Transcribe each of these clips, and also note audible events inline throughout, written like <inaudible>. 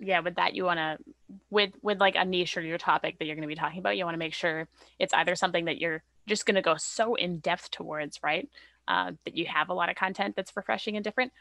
yeah, with that you want to with with like a niche or your topic that you're going to be talking about, you want to make sure it's either something that you're just going to go so in depth towards, right? Uh, that you have a lot of content that's refreshing and different,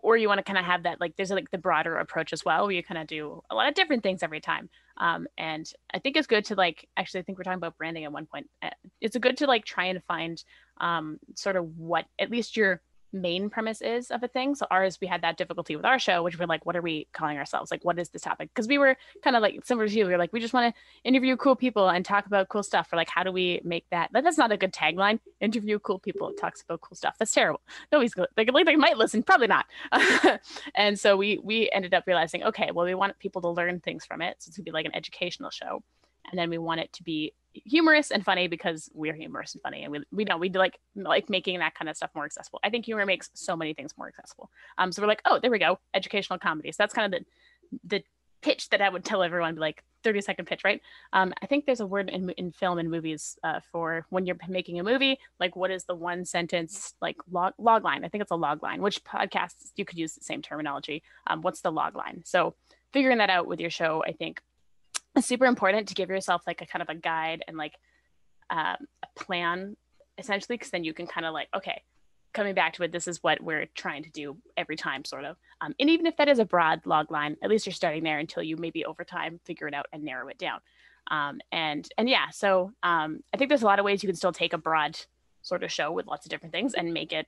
or you want to kind of have that like there's like the broader approach as well where you kind of do a lot of different things every time um, and i think it's good to like actually i think we're talking about branding at one point uh, it's good to like try and find um, sort of what at least your main premise is of a thing. So ours, we had that difficulty with our show, which we're like, what are we calling ourselves? Like, what is this topic? Because we were kind of like similar to you. We were like, we just want to interview cool people and talk about cool stuff. Or like, how do we make that? That's not a good tagline. Interview cool people talks about cool stuff. That's terrible. Nobody's good. Like, they might listen, probably not. <laughs> and so we we ended up realizing, okay, well, we want people to learn things from it. So it's gonna be like an educational show, and then we want it to be humorous and funny because we're humorous and funny and we, we know we like like making that kind of stuff more accessible. I think humor makes so many things more accessible. Um so we're like oh there we go educational comedy so that's kind of the the pitch that i would tell everyone like 30 second pitch right? Um i think there's a word in, in film and movies uh, for when you're making a movie like what is the one sentence like log, log line? I think it's a log line which podcasts you could use the same terminology. Um what's the log line? So figuring that out with your show i think it's super important to give yourself like a kind of a guide and like um, a plan essentially because then you can kind of like okay coming back to it this is what we're trying to do every time sort of. Um, and even if that is a broad log line at least you're starting there until you maybe over time figure it out and narrow it down. Um, and and yeah so um, i think there's a lot of ways you can still take a broad sort of show with lots of different things and make it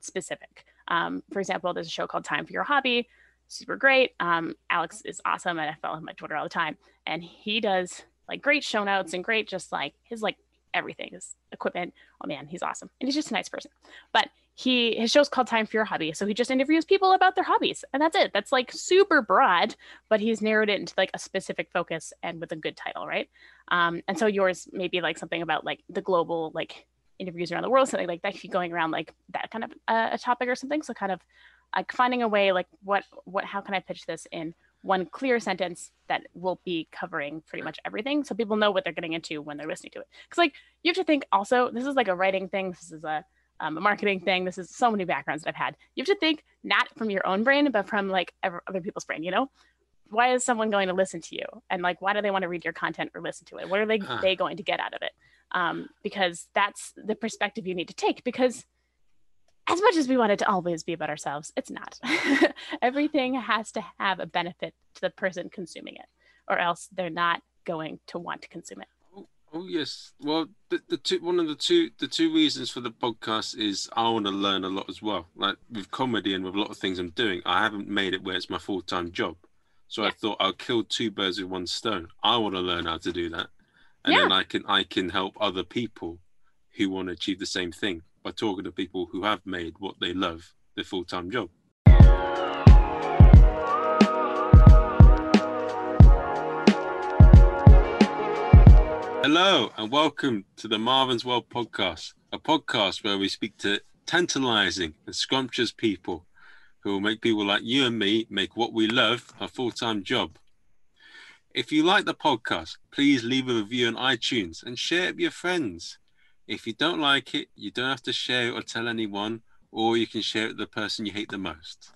specific. Um, for example there's a show called time for your hobby super great. Um, Alex is awesome, and I follow him on Twitter all the time. And he does like great show notes and great just like his like everything, his equipment. Oh man, he's awesome, and he's just a nice person. But he his show's called Time for Your Hobby, so he just interviews people about their hobbies, and that's it. That's like super broad, but he's narrowed it into like a specific focus and with a good title, right? Um, and so yours may be like something about like the global like interviews around the world, something like that. Going around like that kind of uh, a topic or something. So kind of like finding a way like what what how can i pitch this in one clear sentence that will be covering pretty much everything so people know what they're getting into when they're listening to it? Because like you have to think also this is like a writing thing this is a, um, a marketing thing this is so many backgrounds that i've had. You have to think not from your own brain but from like other people's brain you know? Why is someone going to listen to you? And like why do they want to read your content or listen to it? What are they huh. they going to get out of it? Um, because that's the perspective you need to take because as much as we want it to always be about ourselves, it's not. <laughs> Everything has to have a benefit to the person consuming it, or else they're not going to want to consume it. Oh, oh yes. Well, the, the two one of the two the two reasons for the podcast is I want to learn a lot as well. Like with comedy and with a lot of things I'm doing, I haven't made it where it's my full time job. So yeah. I thought I'll kill two birds with one stone. I want to learn how to do that, and yeah. then I can I can help other people who want to achieve the same thing by talking to people who have made what they love their full time job. Hello, and welcome to the Marvin's World podcast, a podcast where we speak to tantalizing and scrumptious people who will make people like you and me make what we love a full time job. If you like the podcast, please leave a review on iTunes and share it with your friends. If you don't like it, you don't have to share it or tell anyone, or you can share it with the person you hate the most.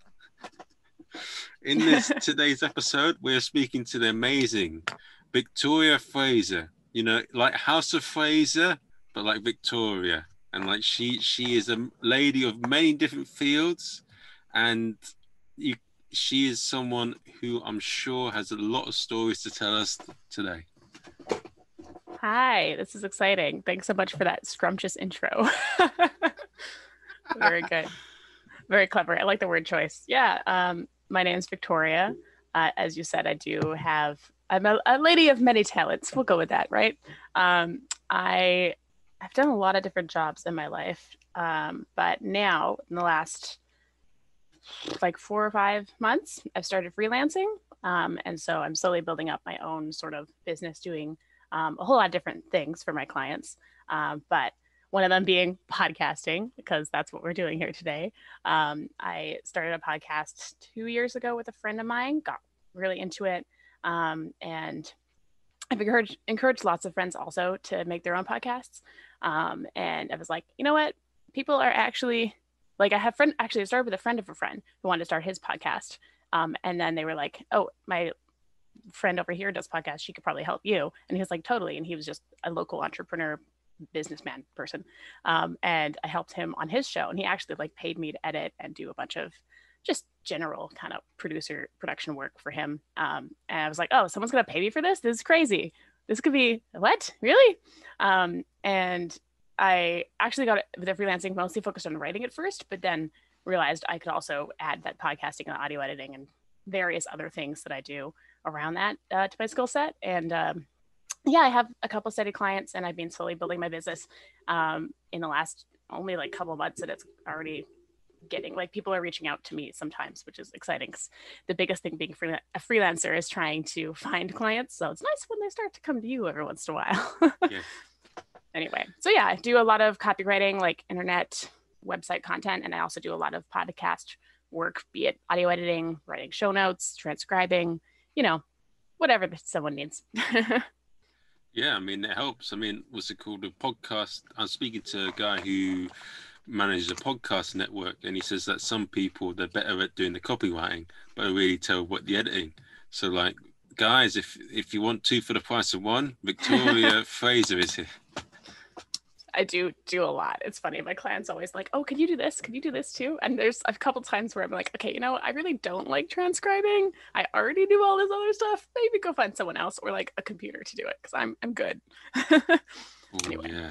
In this <laughs> today's episode, we're speaking to the amazing Victoria Fraser. You know, like House of Fraser, but like Victoria. And like she she is a lady of many different fields and you she is someone who I'm sure has a lot of stories to tell us today. Hi, this is exciting. Thanks so much for that scrumptious intro. <laughs> Very good. Very clever. I like the word choice. Yeah. Um, my name is Victoria. Uh, as you said, I do have, I'm a, a, lady of many talents. We'll go with that, right? Um, I, I've done a lot of different jobs in my life. Um, but now, in the last like four or five months, I've started freelancing. Um, and so I'm slowly building up my own sort of business doing um, a whole lot of different things for my clients. Um, but one of them being podcasting, because that's what we're doing here today. Um, I started a podcast two years ago with a friend of mine, got really into it. Um, and I've encouraged, encouraged lots of friends also to make their own podcasts. Um, and I was like, you know what? People are actually like, I have friend, actually, I started with a friend of a friend who wanted to start his podcast. Um, and then they were like, oh, my friend over here does podcasts. She could probably help you. And he was like, totally. And he was just a local entrepreneur businessman person. Um, and I helped him on his show and he actually like paid me to edit and do a bunch of just general kind of producer production work for him. Um, and I was like, oh, someone's gonna pay me for this? This is crazy. This could be what? Really? Um, and I actually got the freelancing mostly focused on writing at first, but then realized I could also add that podcasting and audio editing and various other things that I do around that uh, to my skill set. And um, yeah, I have a couple steady clients, and I've been slowly building my business um, in the last only like couple months, and it's already getting like people are reaching out to me sometimes, which is exciting. Cause the biggest thing being free, a freelancer is trying to <laughs> find clients. So it's nice when they start to come to you every once in a while. <laughs> yeah. Anyway, so yeah, I do a lot of copywriting, like internet website content, and I also do a lot of podcast work, be it audio editing, writing show notes, transcribing, you know, whatever someone needs. <laughs> yeah, I mean, it helps. I mean, what's it called? A podcast. I'm speaking to a guy who manages a podcast network, and he says that some people they're better at doing the copywriting, but really tell what the editing. So, like, guys, if if you want two for the price of one, Victoria <laughs> Fraser is here. I do do a lot. It's funny. My clients always like, "Oh, can you do this? Can you do this too?" And there's a couple times where I'm like, "Okay, you know, I really don't like transcribing. I already do all this other stuff. Maybe go find someone else or like a computer to do it because I'm I'm good." <laughs> anyway. yeah.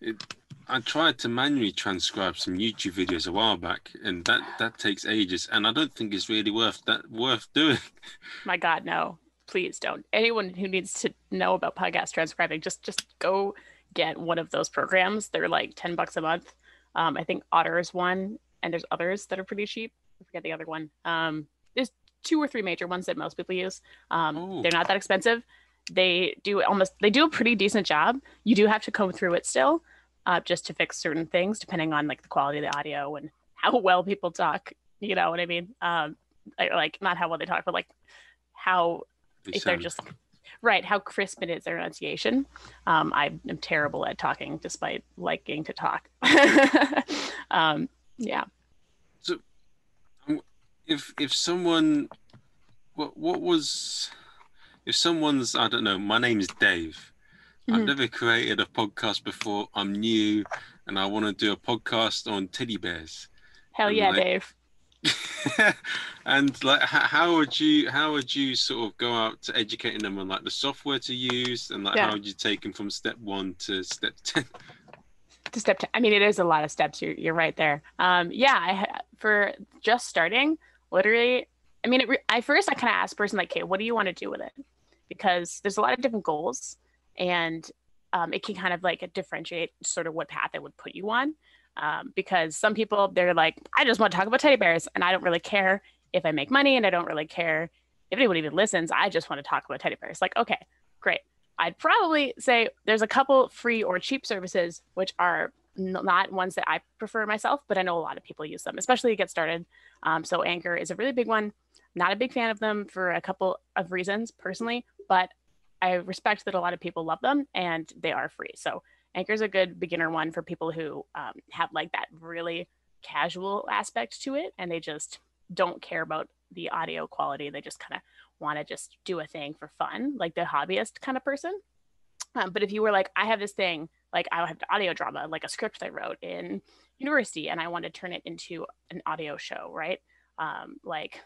It, I tried to manually transcribe some YouTube videos a while back, and that that takes ages, and I don't think it's really worth that worth doing. <laughs> My God, no! Please don't. Anyone who needs to know about podcast transcribing, just just go get one of those programs. They're like ten bucks a month. Um, I think Otter is one, and there's others that are pretty cheap. I forget the other one. Um, there's two or three major ones that most people use. Um, they're not that expensive. They do almost they do a pretty decent job. You do have to comb through it still uh, just to fix certain things depending on like the quality of the audio and how <laughs> well people talk. You know what I mean? Um, like not how well they talk, but like how they if sound. they're just right how crisp it is their enunciation. Um, I am terrible at talking despite liking to talk. <laughs> um, yeah. So, if if someone, what what was, if someone's I don't know, my name is Dave Mm-hmm. I've never created a podcast before. I'm new and I want to do a podcast on teddy bears. Hell and yeah, like, Dave. <laughs> and like how would you how would you sort of go out to educating them on like the software to use and like yeah. how would you take them from step one to step <laughs> 10 to step 10 i mean it is a lot of steps you're, you're right there um yeah I, for just starting literally i mean it, i first i kind of asked person like okay what do you want to do with it because there's a lot of different goals and um, it can kind of like differentiate sort of what path it would put you on. Um, because some people they're like, I just want to talk about teddy bears, and I don't really care if I make money, and I don't really care if anyone even listens. I just want to talk about teddy bears. Like, okay, great. I'd probably say there's a couple free or cheap services which are not ones that I prefer myself, but I know a lot of people use them, especially to get started. Um, so Anchor is a really big one. Not a big fan of them for a couple of reasons personally, but I respect that a lot of people love them and they are free. So Anchor's a good beginner one for people who um, have like that really casual aspect to it and they just don't care about the audio quality. They just kind of want to just do a thing for fun, like the hobbyist kind of person. Um, but if you were like, I have this thing, like I have audio drama, like a script I wrote in university, and I want to turn it into an audio show, right? Um, like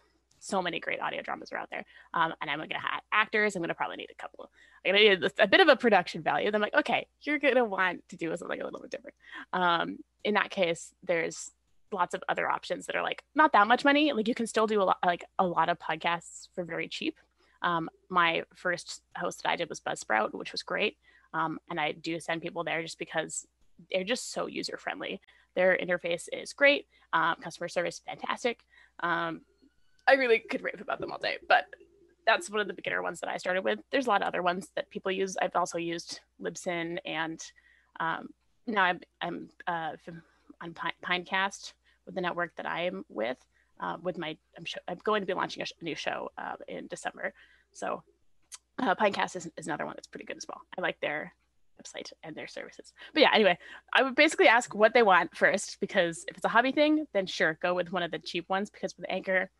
so many great audio dramas are out there. Um, and I'm to have actors. I'm to probably need a couple. I'm to need a bit of a production value. Then I'm like, okay, you're to want to do something a little bit different. Um, in that case, there's lots of other options that are like not that much money. Like you can still do a lot, like a lot of podcasts for very cheap. Um, my first host that I did was Buzzsprout, which was great. Um, and I do send people there just because they're just so user friendly. Their interface is great. Um, customer service fantastic. Um, I really could rave about them all day, but that's one of the beginner ones that I started with. There's a lot of other ones that people use. I've also used Libsyn, and um, now I'm, I'm uh, on Pinecast with the network that I am with. Uh, with my, I'm, sh- I'm, going to be launching a, sh- a new show uh, in December, so uh, Pinecast is, is another one that's pretty good as well. I like their website and their services. But yeah, anyway, I would basically ask what they want first because if it's a hobby thing, then sure, go with one of the cheap ones because with Anchor,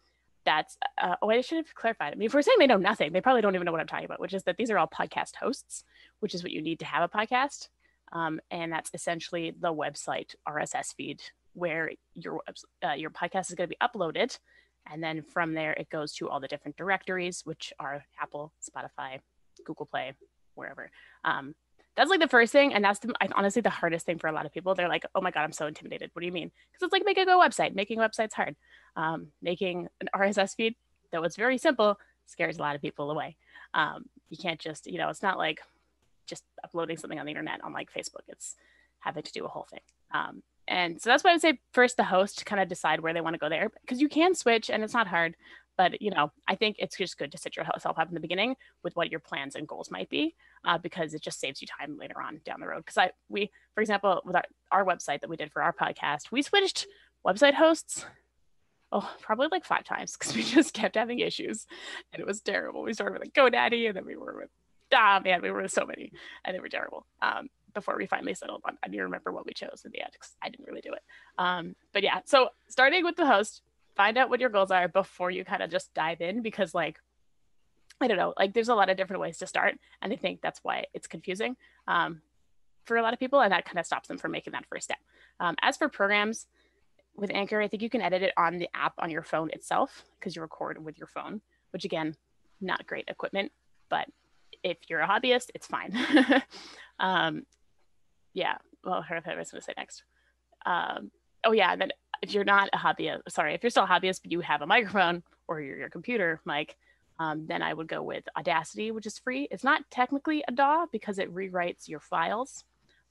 that's uh, oh i should have clarified. I mean if we're saying they know nothing they probably don't even know what i'm talking about which is that these are all podcast hosts which is what you need to have a podcast. Um, and that's essentially the website rss feed where your uh, your podcast is going to be uploaded. And then from there it goes to all the different directories which are apple spotify google play wherever. Um, that's like the first thing and that's the, honestly the hardest thing for a lot of people. They're like oh my god i'm so intimidated. What do you mean? Because it's like making a website. Making website's hard um, making an rss feed though it's very simple scares a lot of people away. Um, you can't just you know it's not like just uploading something on the internet on like facebook it's having to do a whole thing. Um, and so that's why i would say first the host kind of decide where they want to go there because you can switch and it's not hard but you know i think it's just good to set yourself up in the beginning with what your plans and goals might be uh, because it just saves you time later on down the road. Because i we for example with our, our website that we did for our podcast we switched website hosts oh probably like five times because we <laughs> just kept having issues and it was terrible we started with like godaddy and then we were with ah man we were with so many and they were terrible um, before we finally settled on i don't remember what we chose in the end because i didn't really do it um, but yeah so starting with the host find out what your goals are before you kind of just dive in because like I don't know, like there's a lot of different ways to start. And I think that's why it's confusing um, for a lot of people. And that kind of stops them from making that first step. Um, as for programs with Anchor, I think you can edit it on the app on your phone itself because you record with your phone, which again, not great equipment, but if you're a hobbyist, it's fine. <laughs> um, yeah. Well, I was going to say next. Um, oh yeah. And then if you're not a hobbyist, sorry, if you're still a hobbyist, but you have a microphone or your, your computer mic, um, then I would go with Audacity, which is free. It's not technically a DAW because it rewrites your files,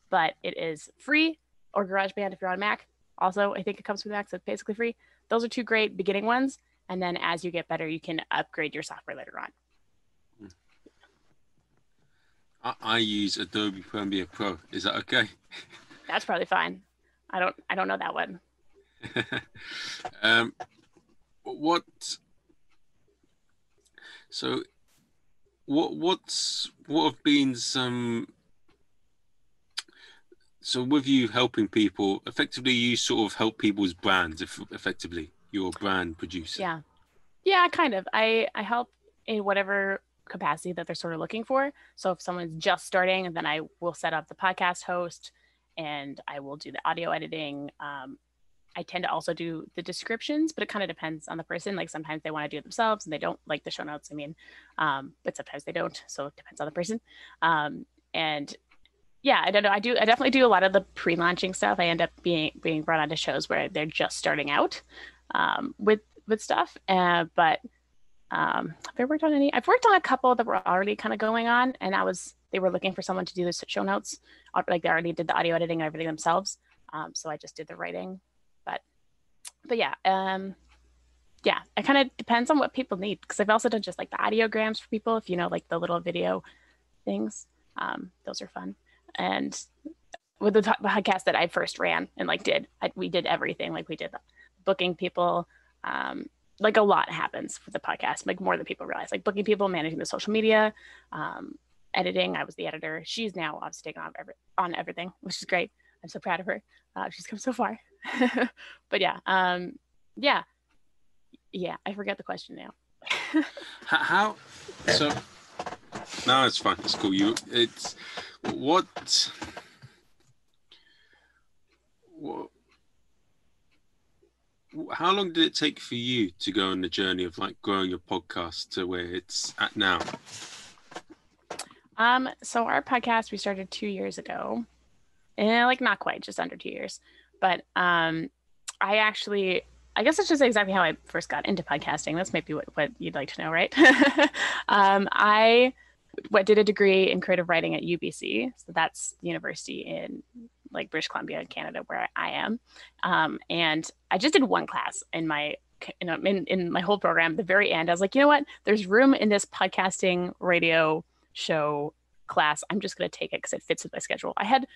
but it is free. Or GarageBand if you're on Mac. Also, I think it comes with Mac, so it's basically free. Those are two great beginning ones. And then as you get better, you can upgrade your software later on. I, I use Adobe Premiere Pro. Is that okay? <laughs> That's probably fine. I don't I don't know that one. <laughs> um, what? So, what what's what have been some? So, with you helping people, effectively, you sort of help people's brands. If effectively, you're brand producer. Yeah, yeah, kind of. I I help in whatever capacity that they're sort of looking for. So, if someone's just starting, then I will set up the podcast host and I will do the audio editing. Um, I tend to also do the descriptions, but it kind of depends on the person. Like sometimes they want to do it themselves and they don't like the show notes. I mean, um, but sometimes they don't. So it depends on the person. Um, and yeah, I don't know. I do. I definitely do a lot of the pre-launching stuff. I end up being being brought onto shows where they're just starting out um, with with stuff. Uh, but um, have I worked on any? I've worked on a couple that were already kind of going on, and I was they were looking for someone to do the show notes. Like they already did the audio editing and everything themselves. Um, so I just did the writing But but yeah, um, yeah, it kind of depends on what people need because I've also done just like the audiograms for people, if you know, like the little video things. Um, those are fun. And with the podcast that I first ran and like did, I, we did everything. Like we did booking people. Um, like a lot happens with the podcast, like more than people realize. Like booking people, managing the social media, um, editing. I was the editor. She's now obviously taking on every, on everything, which is great. I'm so proud of her. Uh, she's come so far. <laughs> but yeah, um, yeah, yeah. I forget the question now. <laughs> How? So no, it's fine. It's cool. You, it's what? What? How long did it take for you to go on the journey of like growing your podcast to where it's at now? Um, so our podcast we started two years ago, and like not quite, just under two years. But um, I actually, I guess that's just exactly how I first got into podcasting. That's maybe what, what you'd like to know, right? <laughs> um, I what did a degree in creative writing at UBC. So that's the university in like British Columbia, Canada, where I am. Um, and I just did one class in my you know in, in my whole program. the very end, I was like, you know what? There's room in this podcasting radio show class. I'm just going to take it because it fits with my schedule. I had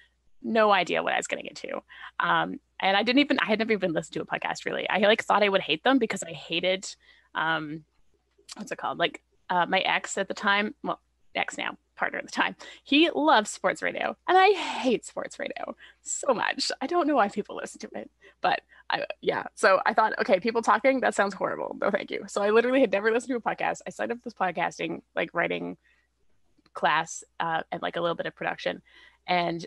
no idea what I was going to get to. Um, and I didn't even, I had never even listened to a podcast really. I like thought I would hate them because I hated, um, what's it called? Like uh, my ex at the time, well, ex now, partner at the time, he loves sports radio and I hate sports radio so much. I don't know why people listen to it, but I, yeah. So I thought, okay, people talking, that sounds horrible. No, thank you. So I literally had never listened to a podcast. I signed up this podcasting, like writing class uh, and like a little bit of production. And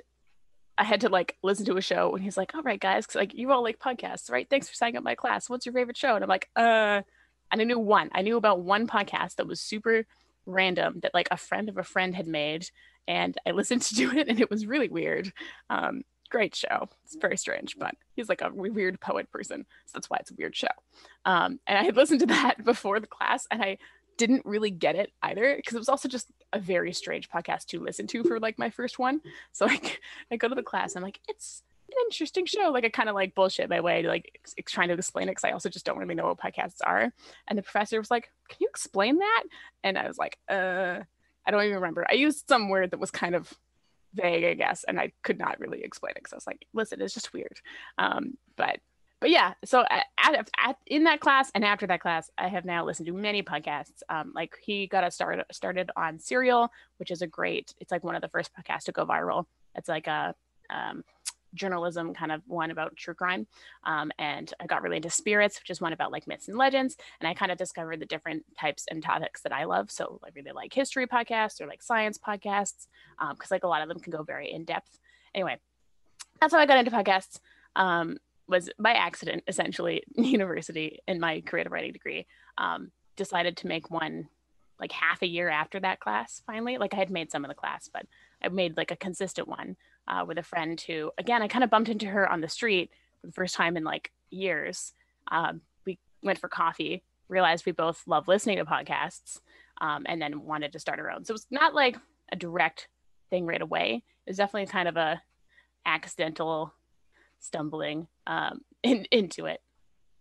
I had to like listen to a show and he's like, all right, guys, like you all like podcasts, right? Thanks for signing up my class. What's your favorite show? And I'm like, uh, and I knew one. I knew about one podcast that was super random that like a friend of a friend had made. And I listened <laughs> to it and it was really weird. Um, great show. It's very strange, but he's like a weird poet person. So that's why it's a weird show. Um, and I had listened to <laughs> that before the class and I didn't really get it either because it was also just a very strange podcast to listen to for like my first one. So like <laughs> I go to the class, I'm like, it's interesting show. Like I kind of like bullshit my way like ex- trying to explain it because I also just don't really know what podcasts are. And the professor was like, "Can you explain that?" And I was like, "Uh, I don't even remember. I used some word that was kind of vague, I guess, and I could not really explain it because I was like, listen, it's just weird. Um, but but yeah, so at, at, at, in that class and after that class, I have now listened to many podcasts. Um, like he got us started started on Serial, which is a great. It's like one of the first podcasts to go viral. It's like a um, journalism kind of one about true crime. Um, and I got really into spirits, which is one about like myths and legends. And I kind of discovered the different types and topics that I love. So I really like history podcasts or like science podcasts, because um, like a lot of them can go very in depth. Anyway, that's how I got into podcasts. Um, was by accident, essentially, <laughs> university in my creative writing degree. Um, decided to make one like half a year after that class finally like i had made some of the class but i made like a consistent one uh, with a friend who, again, I kind of bumped into her on the street for the first time in like years. Um, we went for coffee, realized we both love listening to podcasts, um, and then wanted to start our own. So it was not like a direct thing right away. It was definitely kind of a accidental stumbling um, <laughs> in, into it.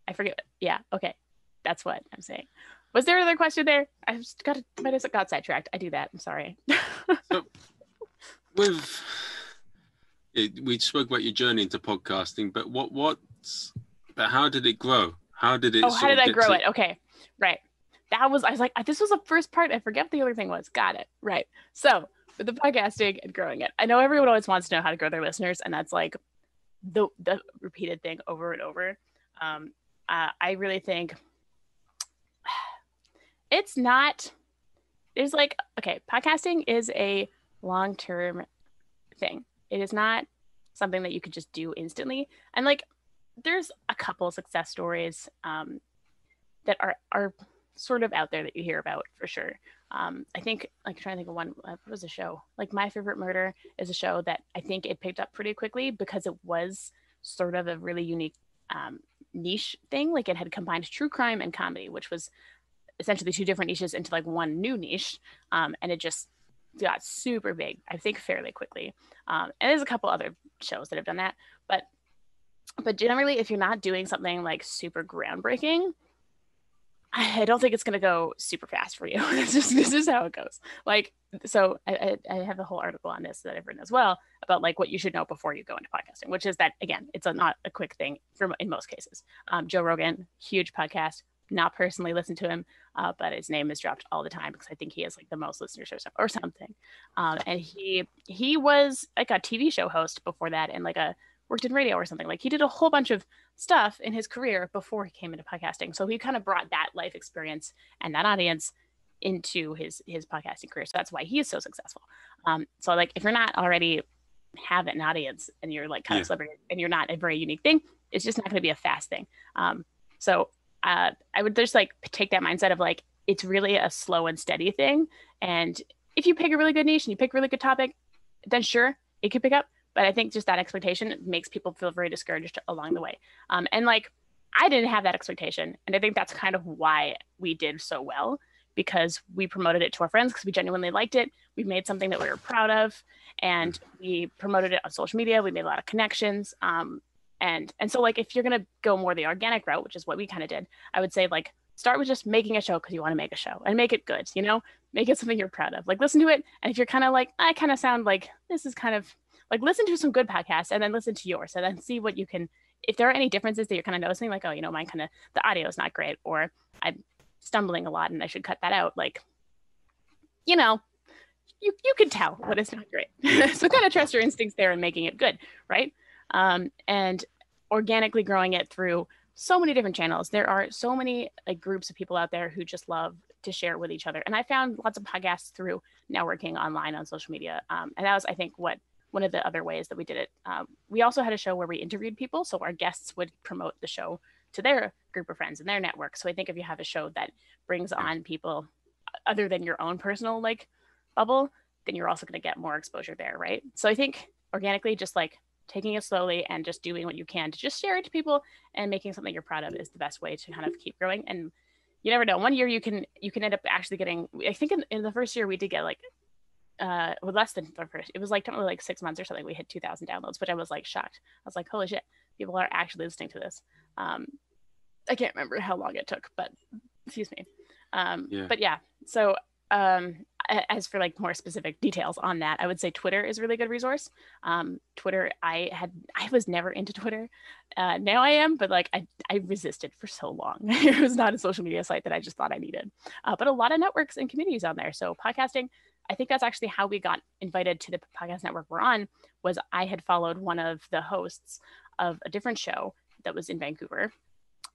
I forget. Yeah. Okay. That's what I'm saying. Was there another question there? I just got might have got sidetracked. I do that. I'm sorry. <laughs> so with it, we spoke about your journey into podcasting, but what what's but how did it grow? How did it? Oh, how did I grow to... it? Okay, right. That was I was like this was the first part. I forget what the other thing was. Got it. Right. So with the podcasting and growing it, I know everyone always wants to know how to grow their listeners, and that's like the the repeated thing over and over. Um, uh, I really think <sighs> it's not. There's like okay, podcasting is a long term thing. It is not something that you could just do instantly. And like, there's a couple success stories um, that are are sort of out there that you hear about for sure. Um, I think like I'm trying to think of one. Uh, what was a show? Like My Favorite Murder is a show that I think it picked up pretty quickly because it was sort of a really unique um, niche thing. Like it had combined true crime and comedy, which was essentially two different niches into like one new niche, um, and it just got super big, I think, fairly quickly. Um, and there's a couple other shows that have done that, but but generally, if you're not doing something like super groundbreaking, I don't think it's going to go super fast for you. <laughs> this, is, this is how it goes. Like, so I, I, have a whole article on this that I've written as well about like what you should know before you go into podcasting, which is that again, it's a, not a quick thing for in most cases. Um, Joe Rogan, huge podcast, not personally listen to him, uh, but his name is dropped all the time because I think he has like the most listeners or, or something. Um, and he he was like a TV show host before that, and like a worked in radio or something. Like he did a whole bunch of stuff in his career before he came into podcasting. So he kind of brought that life experience and that audience into his his podcasting career. So that's why he is so successful. Um, so like if you're not already have an audience and you're like kind yeah. of celebrity and you're not a very unique thing, it's just not going to be a fast thing. Um, so uh, I would just like take that mindset of like it's really a slow and steady thing. And if you pick a really good niche and you pick a really good topic, then sure, it could pick up. But I think just that expectation makes people feel very discouraged along the way. Um, and like I didn't have that expectation, and I think that's kind of why we did so well because we promoted it to our friends because we genuinely liked it. We made something that we were proud of, and we promoted it on social media. We made a lot of connections. Um, and and so like if you're gonna go more the organic route which is what we kind of did i would say like start with just making a show because you want to make a show and make it good you know? Make it something you're proud of. Like listen to it and if you're kind of like i kind of sound like this is kind of like listen to some good podcasts and then listen to yours and then see what you can if there are any differences that you're kind of noticing like oh you know mine kind of the audio is not great or i'm stumbling a lot and i should cut that out like you know you you can tell what is not great. <laughs> So kind of trust your instincts there and making it good right um, and organically growing it through so many different channels. There are so many like groups of people out there who just love to share with each other. And I found lots of podcasts through networking online on social media. Um, and that was, I think, what one of the other ways that we did it. Um, we also had a show where we interviewed people. So our guests would promote the show to their group of friends and their network. So I think if you have a show that brings on people other than your own personal like bubble, then you're also going to get more exposure there, right? So I think organically, just like taking it slowly and just doing what you can to just share it to people and making something you're proud of is the best way to kind of keep growing. And you never know. One year you can you can end up actually getting. I think in, in the first year we did get like uh with less than the first. It was like only like six months or something. We hit two thousand downloads, which I was like shocked. I was like, holy shit, people are actually listening to this. Um, I can't remember how long it took, but excuse me. Um, yeah. But yeah, so um, as for like more specific details on that, I would say Twitter is a really good resource. Um, Twitter, I had, I was never into Twitter. Uh, now I am, but like I, I resisted for so long. <laughs> it was not a social media site that I just thought I needed. Uh, but a lot of networks and communities on there. So podcasting, I think that's actually how we got invited to the podcast network we're on. Was I had followed one of the hosts of a different show that was in Vancouver,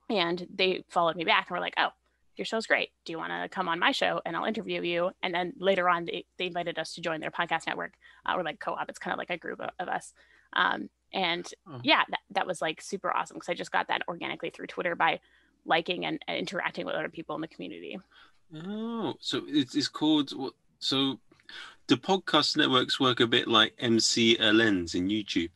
and they followed me back and were like, "Oh, your show's great. Do you want to come on my show and I'll interview you? And then later on, they, they invited us to join their podcast network uh, or like co-op. It's kind of like a group of, of us. Um, and oh. yeah, that, that was like super awesome because I just got that organically through Twitter by liking and, and, interacting with other people in the community. Oh, so it's, it's called, so the podcast networks work a bit like MCLNs in YouTube.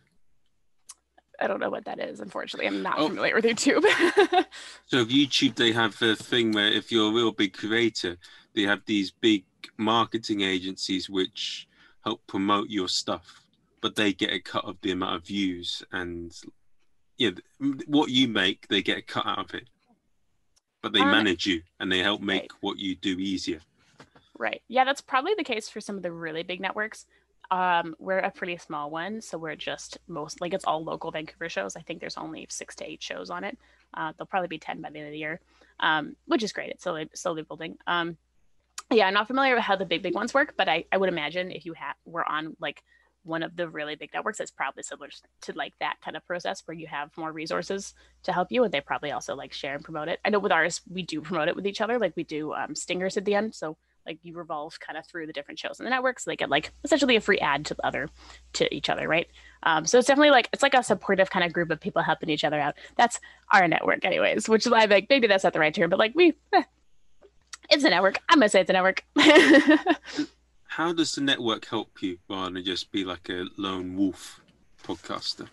I don't know what that is. Unfortunately, I'm not oh. familiar with YouTube. <laughs> so, YouTube, they have a thing where if you're a real big creator, they have these big marketing agencies which help promote your stuff, but they get a cut of the amount of views and yeah, what you make, they get a cut out of it. But they um, manage you and they help make right. what you do easier. Right. Yeah, that's probably the case for some of the really big networks um we're a pretty small one so we're just most like it's all local vancouver shows. I think there's only six to eight shows on it. Uh, there'll probably be 10 by the end of the year um which is great. It's slowly slowly building. Um yeah i'm not familiar with how the big big ones work but i i would imagine if you were on like one of the really big networks it's probably similar to like that kind of process where you have more resources to help you and they probably also like share and promote it. I know with ours we do promote it with each other. Like we do um, stingers at the end so like you revolve kind of through the different shows in the network so they get like essentially a free ad to the other to each other right? Um, so it's definitely like it's like a supportive kind of group of people helping each other out. That's our network anyways which is why I'm like maybe that's not the right term but like we eh, it's a network. I'm gonna say it's a network. <laughs> How does the network help you rather than just be like a lone wolf podcaster?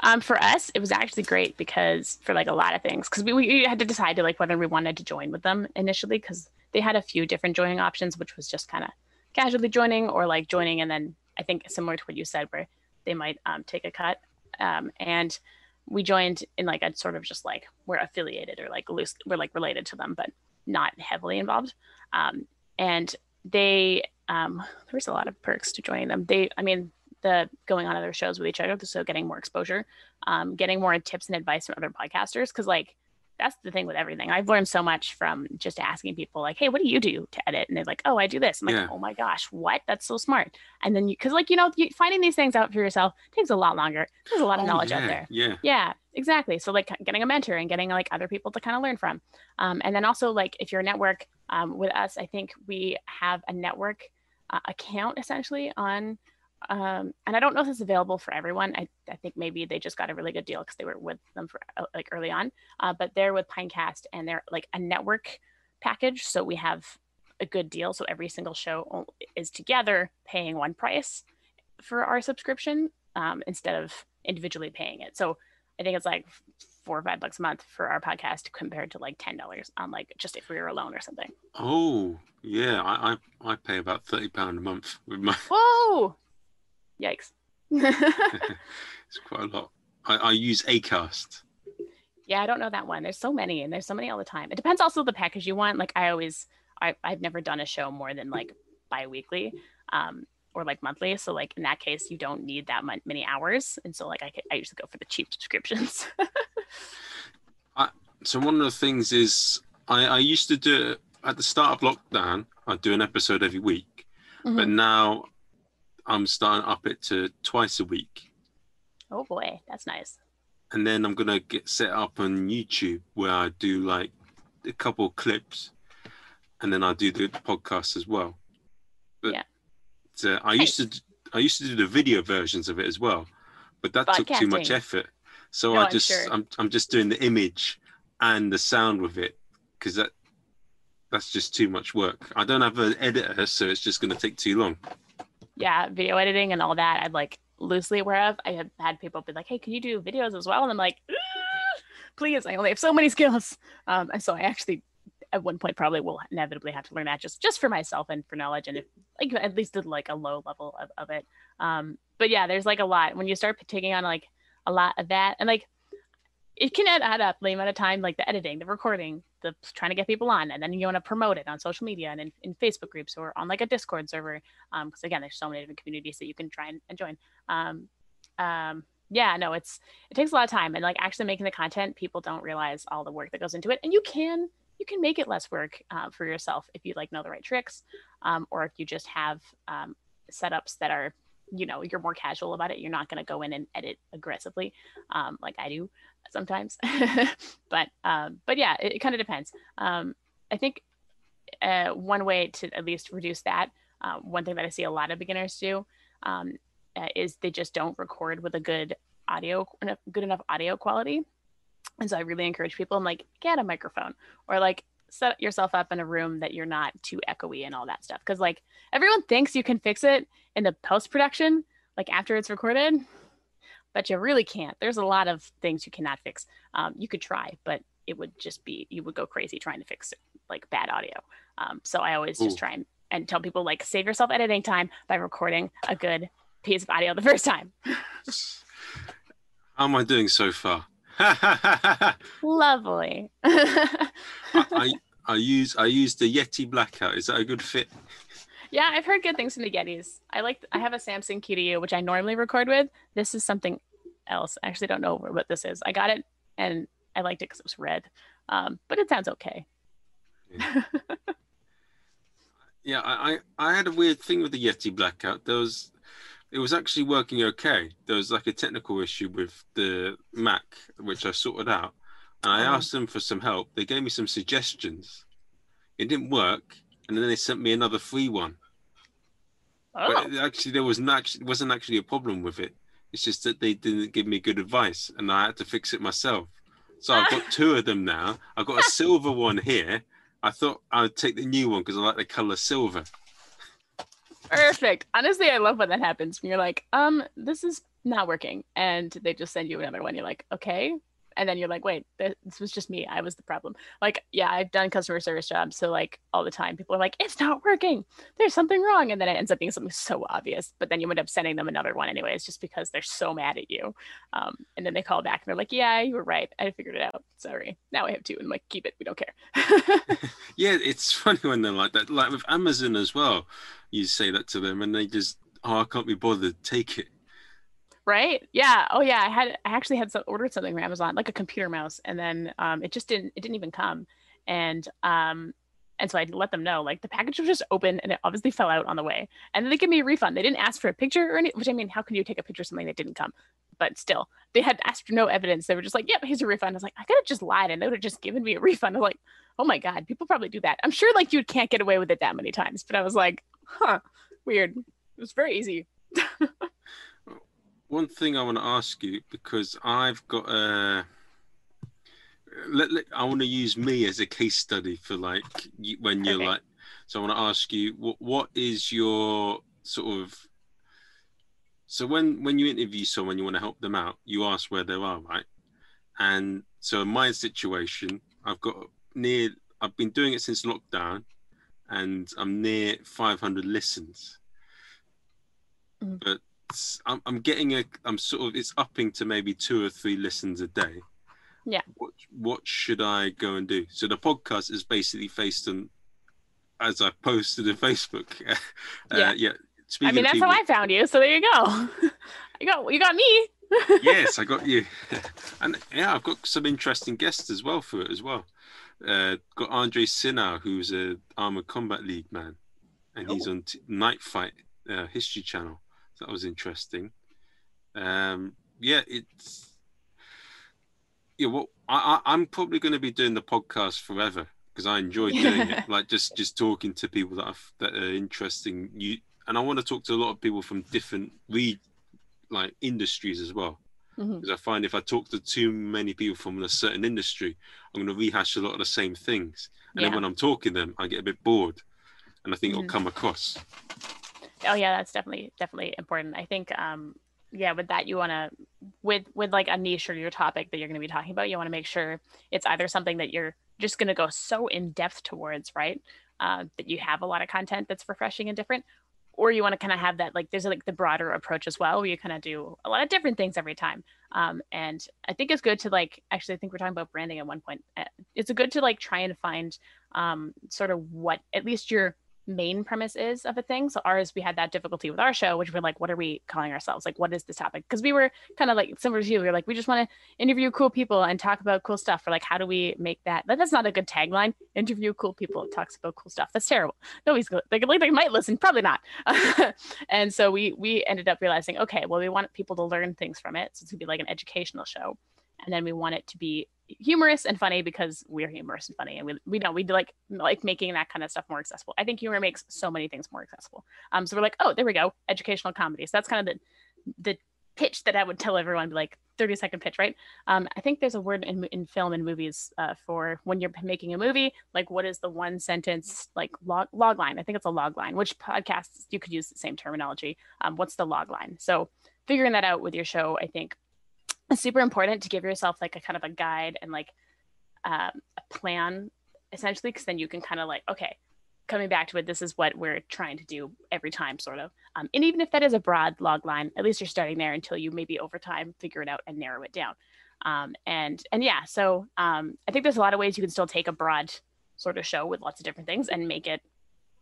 Um, for us, it was actually great because for like a lot of things, because we, we had to decide to like whether we wanted to join with them initially, because they had a few different joining options, which was just kind of casually joining or like joining and then I think similar to what you said, where they might um, take a cut. Um, and we joined in like a sort of just like we're affiliated or like loose, we're like related to them, but not heavily involved. Um, and they, um, there was a lot of perks to joining them. They, I mean, the going on other shows with each other, so getting more exposure, um, getting more tips and advice from other podcasters, because like that's the thing with everything. I've learned so much from just asking people like, "Hey, what do you do to edit?" And they're like, "Oh, I do this." I'm like, yeah. "Oh my gosh, what? That's so smart." And then you, because like you know, you, finding these things out for yourself takes a lot longer. There's a lot of oh, knowledge yeah, out there. Yeah, yeah, exactly. So like getting a mentor and getting like other people to kind of learn from, um, and then also like if you're a network um, with us, I think we have a network uh, account essentially on um, and I don't know if it's available for everyone. I, I think maybe they just got a really good deal because they were with them for uh, like early on. Uh, but they're with Pinecast and they're like a network package. So we have a good deal. So every single show is together paying one price for our subscription um, instead of individually paying it. So I think it's like four or five bucks a month for our podcast compared to like ten dollars on like just if we were alone or something. Oh yeah, I I, I pay about thirty pound a month with my. Whoa! Yikes. <laughs> <laughs> it's quite a lot. I, I use Acast. Yeah, I don't know that one. There's so many, and there's so many all the time. It depends also the package you want. Like I always, I, I've never done a show more than like bi-weekly, um, or like monthly. So like in that case, you don't need that many hours, and so like I, I usually go for the cheap subscriptions. <laughs> I, so one of the things is I, I used to do it at the start of lockdown. I'd do an episode every week, mm-hmm. but now I'm starting up it to twice a week. Oh boy, that's nice. and then I'm gonna get set up on YouTube where I do like a couple clips, and then I do the podcast as well. But Yeah. uh, I used to I used to do the video versions of it as well, but that took too much effort. So No, I I'm just sure. I'm I'm just doing the image and the sound with it because that that's just too much work. I don't have an editor, so it's just gonna take too long. Yeah, video editing and all that, I'm like loosely aware of. I have had people be like, "Hey, can you do videos as well?" And I'm like, "Ah, "Please, I only have so many skills." Um, and so I actually, at one point, probably will inevitably have to learn that just just for myself and for knowledge, and if like at least at like a low level of, of it. Um, but yeah, there's like a lot when you start taking on like a lot of that, and like it can add, add up the amount of time, like the editing, the recording, the trying to get people on, and then you want to promote it on social media and in, in Facebook groups or on like a Discord server because again there's so many different communities that you can try and, and join. Um, um, yeah no it's it takes a lot of time and like actually making the content people don't realize all the work that goes into it and you can you can make it less work uh, for yourself if you like know the right tricks um, or if you just have um, setups that are you know you're more casual about it you're not going to go in and edit aggressively um, like i do sometimes <laughs> but um, but yeah it, it kind of depends um, i think uh, one way to at least reduce that uh, one thing that I see a lot of beginners do um, uh, is they just don't record with a good audio, good enough audio quality. And so I really encourage people, I'm like, get a microphone or like set yourself up in a room that you're not too echoey and all that stuff. Cause like everyone thinks you can fix it in the post production, like after it's recorded, but you really can't. There's a lot of things you cannot fix. Um, you could try, but it would just be, you would go crazy trying to fix like bad audio. Um, so I always just try and, and tell people like save yourself editing time by recording a good piece of audio the first time. How am I doing so far? <laughs> <laughs> I, Lovely. I I use I use the Yeti Blackout. Is that a good fit? Yeah, I've heard good things from the Yetis. I like. I have a Samson Q2U, which I normally record with. This is something else. I actually don't know what this is. I got it and I liked it because it was red, um, but it sounds okay. <laughs> Yeah, I, I I had a weird thing with the Yeti Blackout. There was it was actually working okay. There was like a technical issue with the Mac, which I sorted out. And I Oh. asked them for some help. They gave me some suggestions. It didn't work, and then they sent me another free one. Oh, But actually, there was not actually wasn't actually a problem with it. It's just that they didn't give me good advice, and I had to fix it myself. So I've got two of them now. I've got a <laughs> silver one here. I thought I would take the new one because I like the color silver. perfect. Honestly, I love when that happens. When you're like, um, this is not working, and they just send you another one. You're like, okay. And then you're like, wait, th- this was just me. I was the problem. Like, yeah, I've done customer service jobs. So, like, all the time, people are like, it's not working. There's something wrong. And then it ends up being something so obvious. But then you end up sending them another one, anyways, just because they're so mad at you. Um, and then they call back and they're like, yeah, you were right. I figured it out. Sorry. Now I have two. And I'm like, keep it. We don't care. <laughs> <laughs> Yeah, it's funny when they're like that. Like with Amazon as well, you say that to them, and they just, oh, I can't be bothered. Take it. Right? Yeah. Oh yeah. I had i actually had some, ordered something from amazon like a computer mouse and then um it just didn't it didn't even come. And um and so i let them know like the package was just open and it obviously fell out on the way. And then they give me a refund. They didn't ask for a picture or any which i mean how can you take a picture of something that didn't come? But still they had asked for no evidence. They were just like yep here's a refund. I was like i could have just lied and they would have just given me a <laughs> refund. I was like oh my god people probably do that. I'm sure like you can't get away with it that many times but i was like huh weird. It was very easy <laughs> One thing I want to ask you because I've got a. Let, let- I want to use me as a case study for like when you're Okay. like. So I want to ask you what what is your sort of. So when when you interview someone, you want to help them out. You ask where they are, right? And so in my situation, I've got near. I've been doing it since lockdown, and I'm near 500 listens. Mhm. But it's- I'm, I'm getting a i'm sort of it's upping to maybe two or three listens a day Yeah. what what should i go and do so the podcast is basically based on as i posted in facebook <laughs> uh, Yeah. yeah I mean, that's people, how I found you. So there you go. <laughs> you got you got me. <laughs> yes i got you and yeah i've got some interesting guests as well for it as well uh got andre Sinau, who's a armored combat league man and he's Oh. on t- Knight Fight uh, history channel so that was interesting um yeah it's yeah, well, I, I I'm probably going to be doing the podcast forever because I enjoy doing it. <laughs> Like just just talking to people that are that are interesting. You and I want to talk to a lot of people from different re like industries as well. Mhm. Because I find if I talk to too many people from a certain industry, I'm going to rehash a lot of the same things. And then when I'm talking them, I get a bit bored, and I think Mhm. it'll come across. Oh yeah that's definitely definitely important. I think um yeah with that you want to with with like a niche or your topic that you're going to be talking about you want to make sure it's either something that you're just going to go so in depth towards right? Uh, that you have a lot of content that's refreshing and different or you want to kind of have that like there's like the broader approach as well where you kind of do a lot of different things every time. Um, and i think it's good to like actually i think we're talking about branding at one point. Uh, it's good to like try and find um, sort of what at least your main premise is of a thing. So ours, we had that difficulty with our show, which we're like, what are we calling ourselves? Like, what is this topic? Because we were kind of like similar to you. We were like, we just want to interview cool people and talk about cool stuff. Or like, how do we make that? That- That's not a good tagline. Interview cool people, talks about cool stuff. That's terrible. Nobody's. They, they might listen, probably not. <laughs> and so we we ended up realizing, okay, well, we want people to learn things from it. So it's gonna be like an educational show. And then we want it to be humorous and funny because we're humorous and funny and we, we know we like like making that kind of stuff more accessible. I think humor makes so many things more accessible. Um so we're like oh there we go. Educational comedy. So that's kind of the the pitch that i would tell everyone like 30 second pitch right? Um i think there's a word in, in film and movies uh, for when you're making a movie like what is the one sentence like log, log line? I think it's a log line which podcasts you could use the same terminology. Um what's the log line? So figuring that out with your show i think it's super important to give yourself like a kind of a guide and like um, a plan essentially because then you can kind of like okay coming back to it this is what we're trying to do every time sort of. Um, and even if that is a broad log line at least you're starting there until you maybe over time figure it out and narrow it down. Um, and and yeah so um, i think there's a lot of ways you can still take a broad sort of show with lots of different things and make it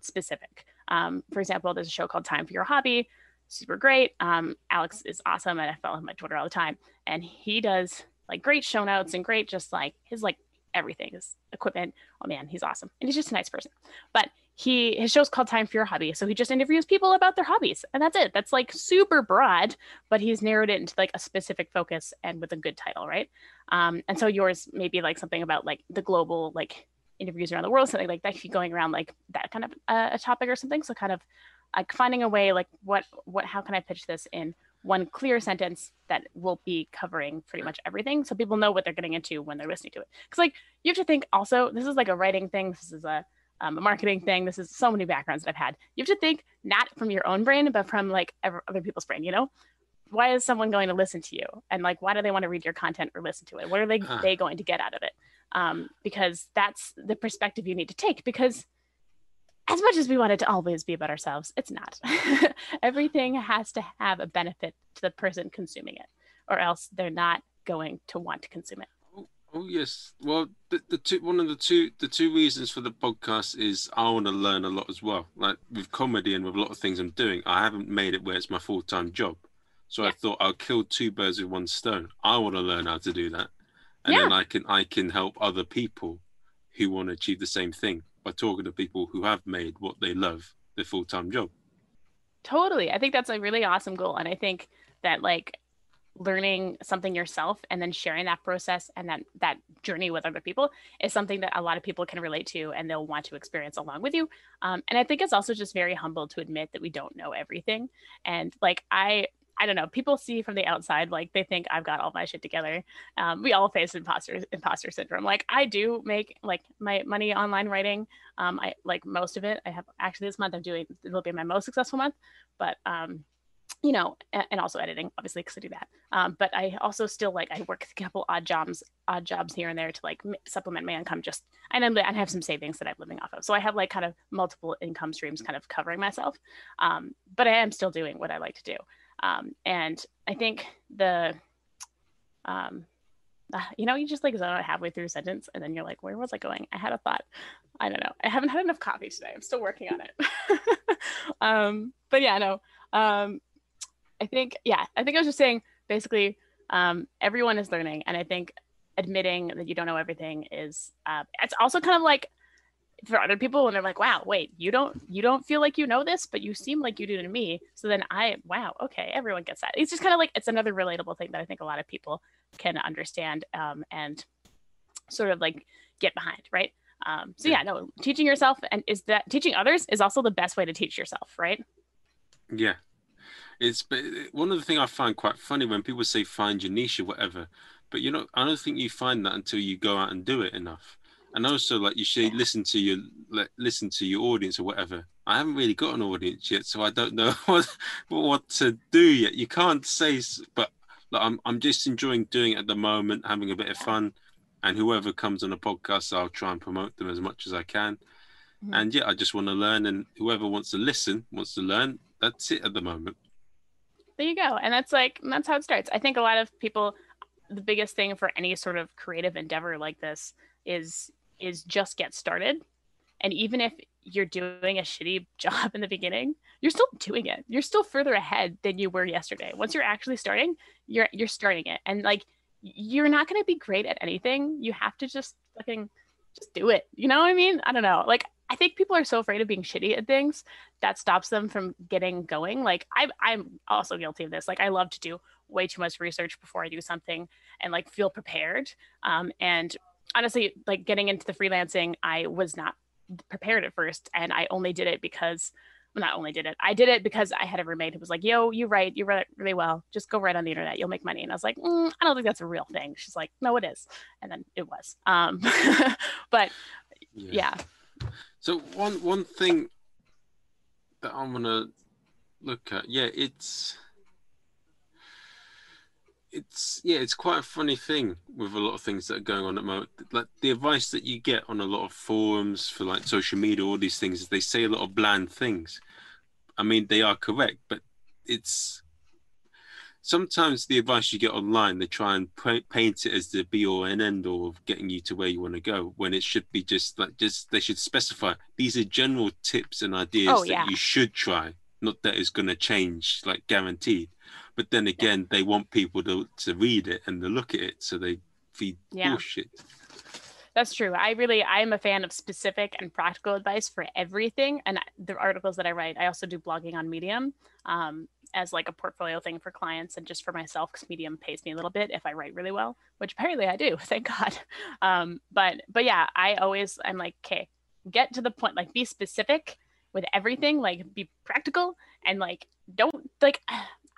specific. Um, for example there's a show called time for your hobby super great. Um, alex is awesome and i follow him on twitter all the time and he does like great show notes and great just like his like everything his equipment. Oh man he's awesome. And he's just a nice person. But he his show's called time for your hobby so he just interviews people about their hobbies and that's it. That's like super broad but he's narrowed it into like a specific focus and with a good title right? Um, and so yours may be like something about like the global like interviews around the world something like that keep going around like that kind of uh, a topic or something. So kind of like finding a way like what what how can i pitch this in one clear sentence that will be covering pretty much everything so people know what they're getting into when they're listening to it. Because like you have to think also this is like a writing thing this is a, um, a marketing thing this is so many backgrounds that i've had. You have to think not from your own brain but from like ever, other people's brain you know? Why is someone going to listen to you? And like why do they want to read your content or listen to it? What are they Ah. they going to get out of it? Um, because that's the perspective you need to take because as much as we want it to always be about ourselves, it's not. <laughs> Everything has to have a benefit to the person consuming it, or else they're not going to want to consume it. Oh, oh yes. Well, the, the two one of the two the two reasons for the podcast is I want to learn a lot as well. Like with comedy and with a lot of things I'm doing, I haven't made it where it's my full time job. So I thought I'll kill two birds with one stone. I want to learn how to do that, and Yeah. then I can I can help other people who want to achieve the same thing by talking to people who have made what they love their full time job. Totally. I think that's a really awesome goal. And I think that like learning something yourself and then sharing that process and that that journey with other people is something that a lot of people can relate to and they'll want to experience along with you um, and i think it's also just very humble to admit that we don't know everything and like i i don't know people see from the outside like they think i've got all my shit together um, we all face imposter imposter syndrome like i do make like my money online writing um, i like most of it i have actually this month i'm doing it'll be my most successful month but um you know, and also editing, obviously, because I do that. Um, but I also still like I work a couple odd jobs, odd jobs here and there to like supplement my income. Just and then I have some savings that I'm living off of, so I have like kind of multiple income streams, kind of covering myself. Um, but I am still doing what I like to do, um, and I think the, um, uh, you know, you just like zone out halfway through a sentence, and then you're like, where was I going? I had a thought. I don't know. I haven't had enough coffee today. I'm still working on it. <laughs> um, but yeah, no. Um, I think, yeah, I think I was just saying basically um, everyone is learning. And I think admitting that you don't know everything is, uh, it's also kind of like, for other people when they're like, wow, wait, you don't you don't feel like you know this, but you seem like you do to me. So then I wow, okay, everyone gets that. It's just kind of like it's another relatable thing that I think a lot of people can understand um, and sort of like get behind, right? Um, so yeah, no, teaching yourself and is that teaching others is also the best way to teach yourself, right? Yeah, it's one of the things I find quite funny when people say find your niche or whatever, but you know, I don't think you find that until you go out and do it enough. And also, like you should listen to your like, listen to your audience or whatever. I haven't really got an audience yet, so I don't know <laughs> what what to do yet. You can't say, but like, I'm I'm just enjoying doing it at the moment, having a bit of fun and whoever comes on a podcast, I'll try and promote them as much as I can. Mm-hmm. And yeah, I just want to learn, and whoever wants to listen wants to learn. That's it at the moment. There you go, and that's like that's how it starts. I think a lot of people, the biggest thing for any sort of creative endeavor like this is is just get started, and even if you're doing a shitty <laughs> job in the beginning, you're still doing it. You're still further ahead than you were yesterday. Once you're actually starting, you're you're starting it, and like you're not going to be great at anything. You have to just fucking just do it. You know what I mean? I don't know. Like I think people are so afraid of being shitty at things that stops them from getting going. Like I'm I'm also guilty of this. Like I love to do way too much research before I do something and like feel prepared. Um, and honestly, like getting into the freelancing, I was not prepared at first and I only did it because well, not only did it, I did it because I had a roommate who was like, "Yo, you write, you write really well. Just go write on the internet. You'll make money." And I was like, mm, "I don't think that's a real thing." She's like, "No, it is," and then it was. Um, <laughs> but yeah. yeah. So one one thing that I'm gonna look at, yeah, it's it's yeah, it's quite a funny thing with a lot of things that are going on at the moment. Like the advice that you get on a lot of forums for like social media, all these things, is they say a lot of bland things. I mean, they are correct, but it's sometimes the advice you get online, they try and paint it as the be all and end all of getting you to where you want to go, when it should be just like just they should specify these are general tips and ideas oh, yeah. that you should try, not that it's going to change like guaranteed. But then again, they want people to, to read it and to look at it, so they feed yeah. bullshit. That's true. I really, I'm a fan of specific and practical advice for everything. And the articles that I write, I also do blogging on Medium um, as like a portfolio thing for clients and just for myself because Medium pays me a little bit if I write really well, which apparently I do. <laughs> Thank God. Um, but but yeah, I always I'm like, okay, get to the point. Like, be specific with everything. Like, be practical and like don't like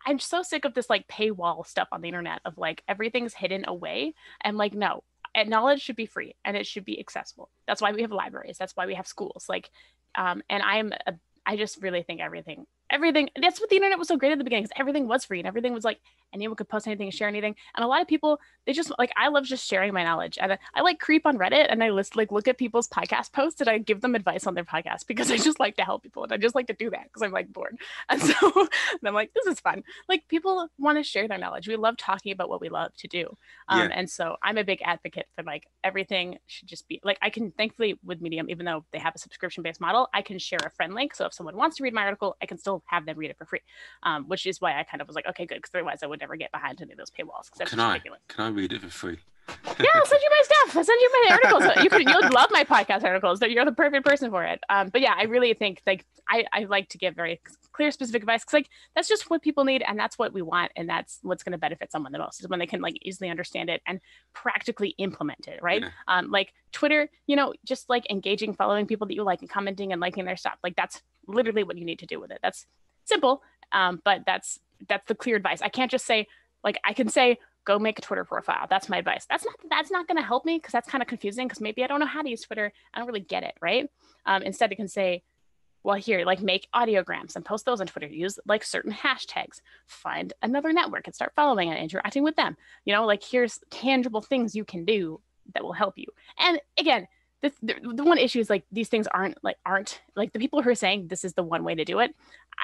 I'm so sick of this like paywall stuff on the internet of like everything's hidden away. And like, no, knowledge should be free and it should be accessible. That's why we have libraries. That's why we have schools. Like, um, and I'm a, I just really think everything everything that's what the internet was so great at the beginning because everything was free and everything was like anyone could post anything and share anything. And a lot of people they just like i love just sharing my knowledge. And I, I, like creep on reddit and i list like look at people's podcast posts and i give them advice on their podcast because i just like to help people and i just like to do that because i'm like bored. <laughs> And so and i'm like this is fun. Like people want to share their knowledge. We love talking about what we love to do. Um, yeah. and so i'm a big advocate for like everything should just be like i can thankfully with medium even though they have a subscription based model i can share a friend link. So if someone wants to read my article i can still have them read it for free, um, which is why I kind of was like, okay, good, because otherwise I would never get behind any of those paywalls. Can I? Can I read it for free? yeah, I'll send you my stuff. I'll send you my <laughs> articles. You could, you'll love my podcast articles. You're the perfect person for it. Um, but yeah, I really think like I, I like to give very clear, specific advice because like that's just what people need and that's what we want and that's what's going to benefit someone the most is when they can like easily understand it and practically implement it, right? Yeah. Um, like Twitter, you know, just like engaging, following people that you like and commenting and liking their stuff. Like that's literally what you need to do with it. That's simple, um, but that's that's the clear advice. I can't just say like I can say go make a Twitter profile. That's my advice. That's not that's not going to help me because that's kind of confusing because maybe I don't know how to use Twitter. I don't really get it, right? Um, instead, you can say, well, here, like make audiograms and post those on Twitter. Use like certain hashtags. Find another network and start following and interacting with them. You know, like here's tangible things you can do that will help you. And again, the, the, one issue is like these things aren't like aren't like the people who are saying this is the one way to do it.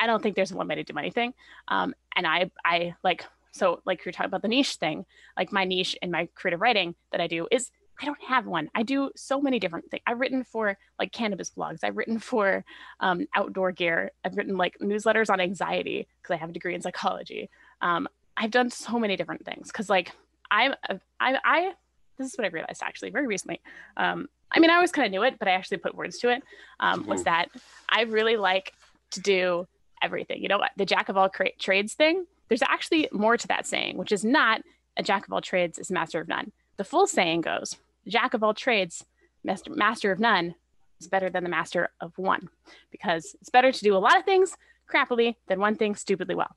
I don't think there's one way to do anything. Um, and I I like so like you're talking about the niche thing. Like my niche in my creative writing that I do is I don't have one. I do so many different things. I've written for like cannabis blogs. I've written for um, outdoor gear. I've written like newsletters on anxiety because I have a degree in psychology. Um, I've done so many different things because like I'm I, I this is what I realized actually very recently. Um, I mean, I always kind of knew it, but I actually put words to it. Um, was that I really like to do everything. You know, what? the jack of all cra- trades thing. There's actually more to that saying, which is not a jack of all trades is master of none. The full saying goes, jack of all trades, master, master of none is better than the master of one, because it's better to do a lot of things crappily than one thing stupidly well.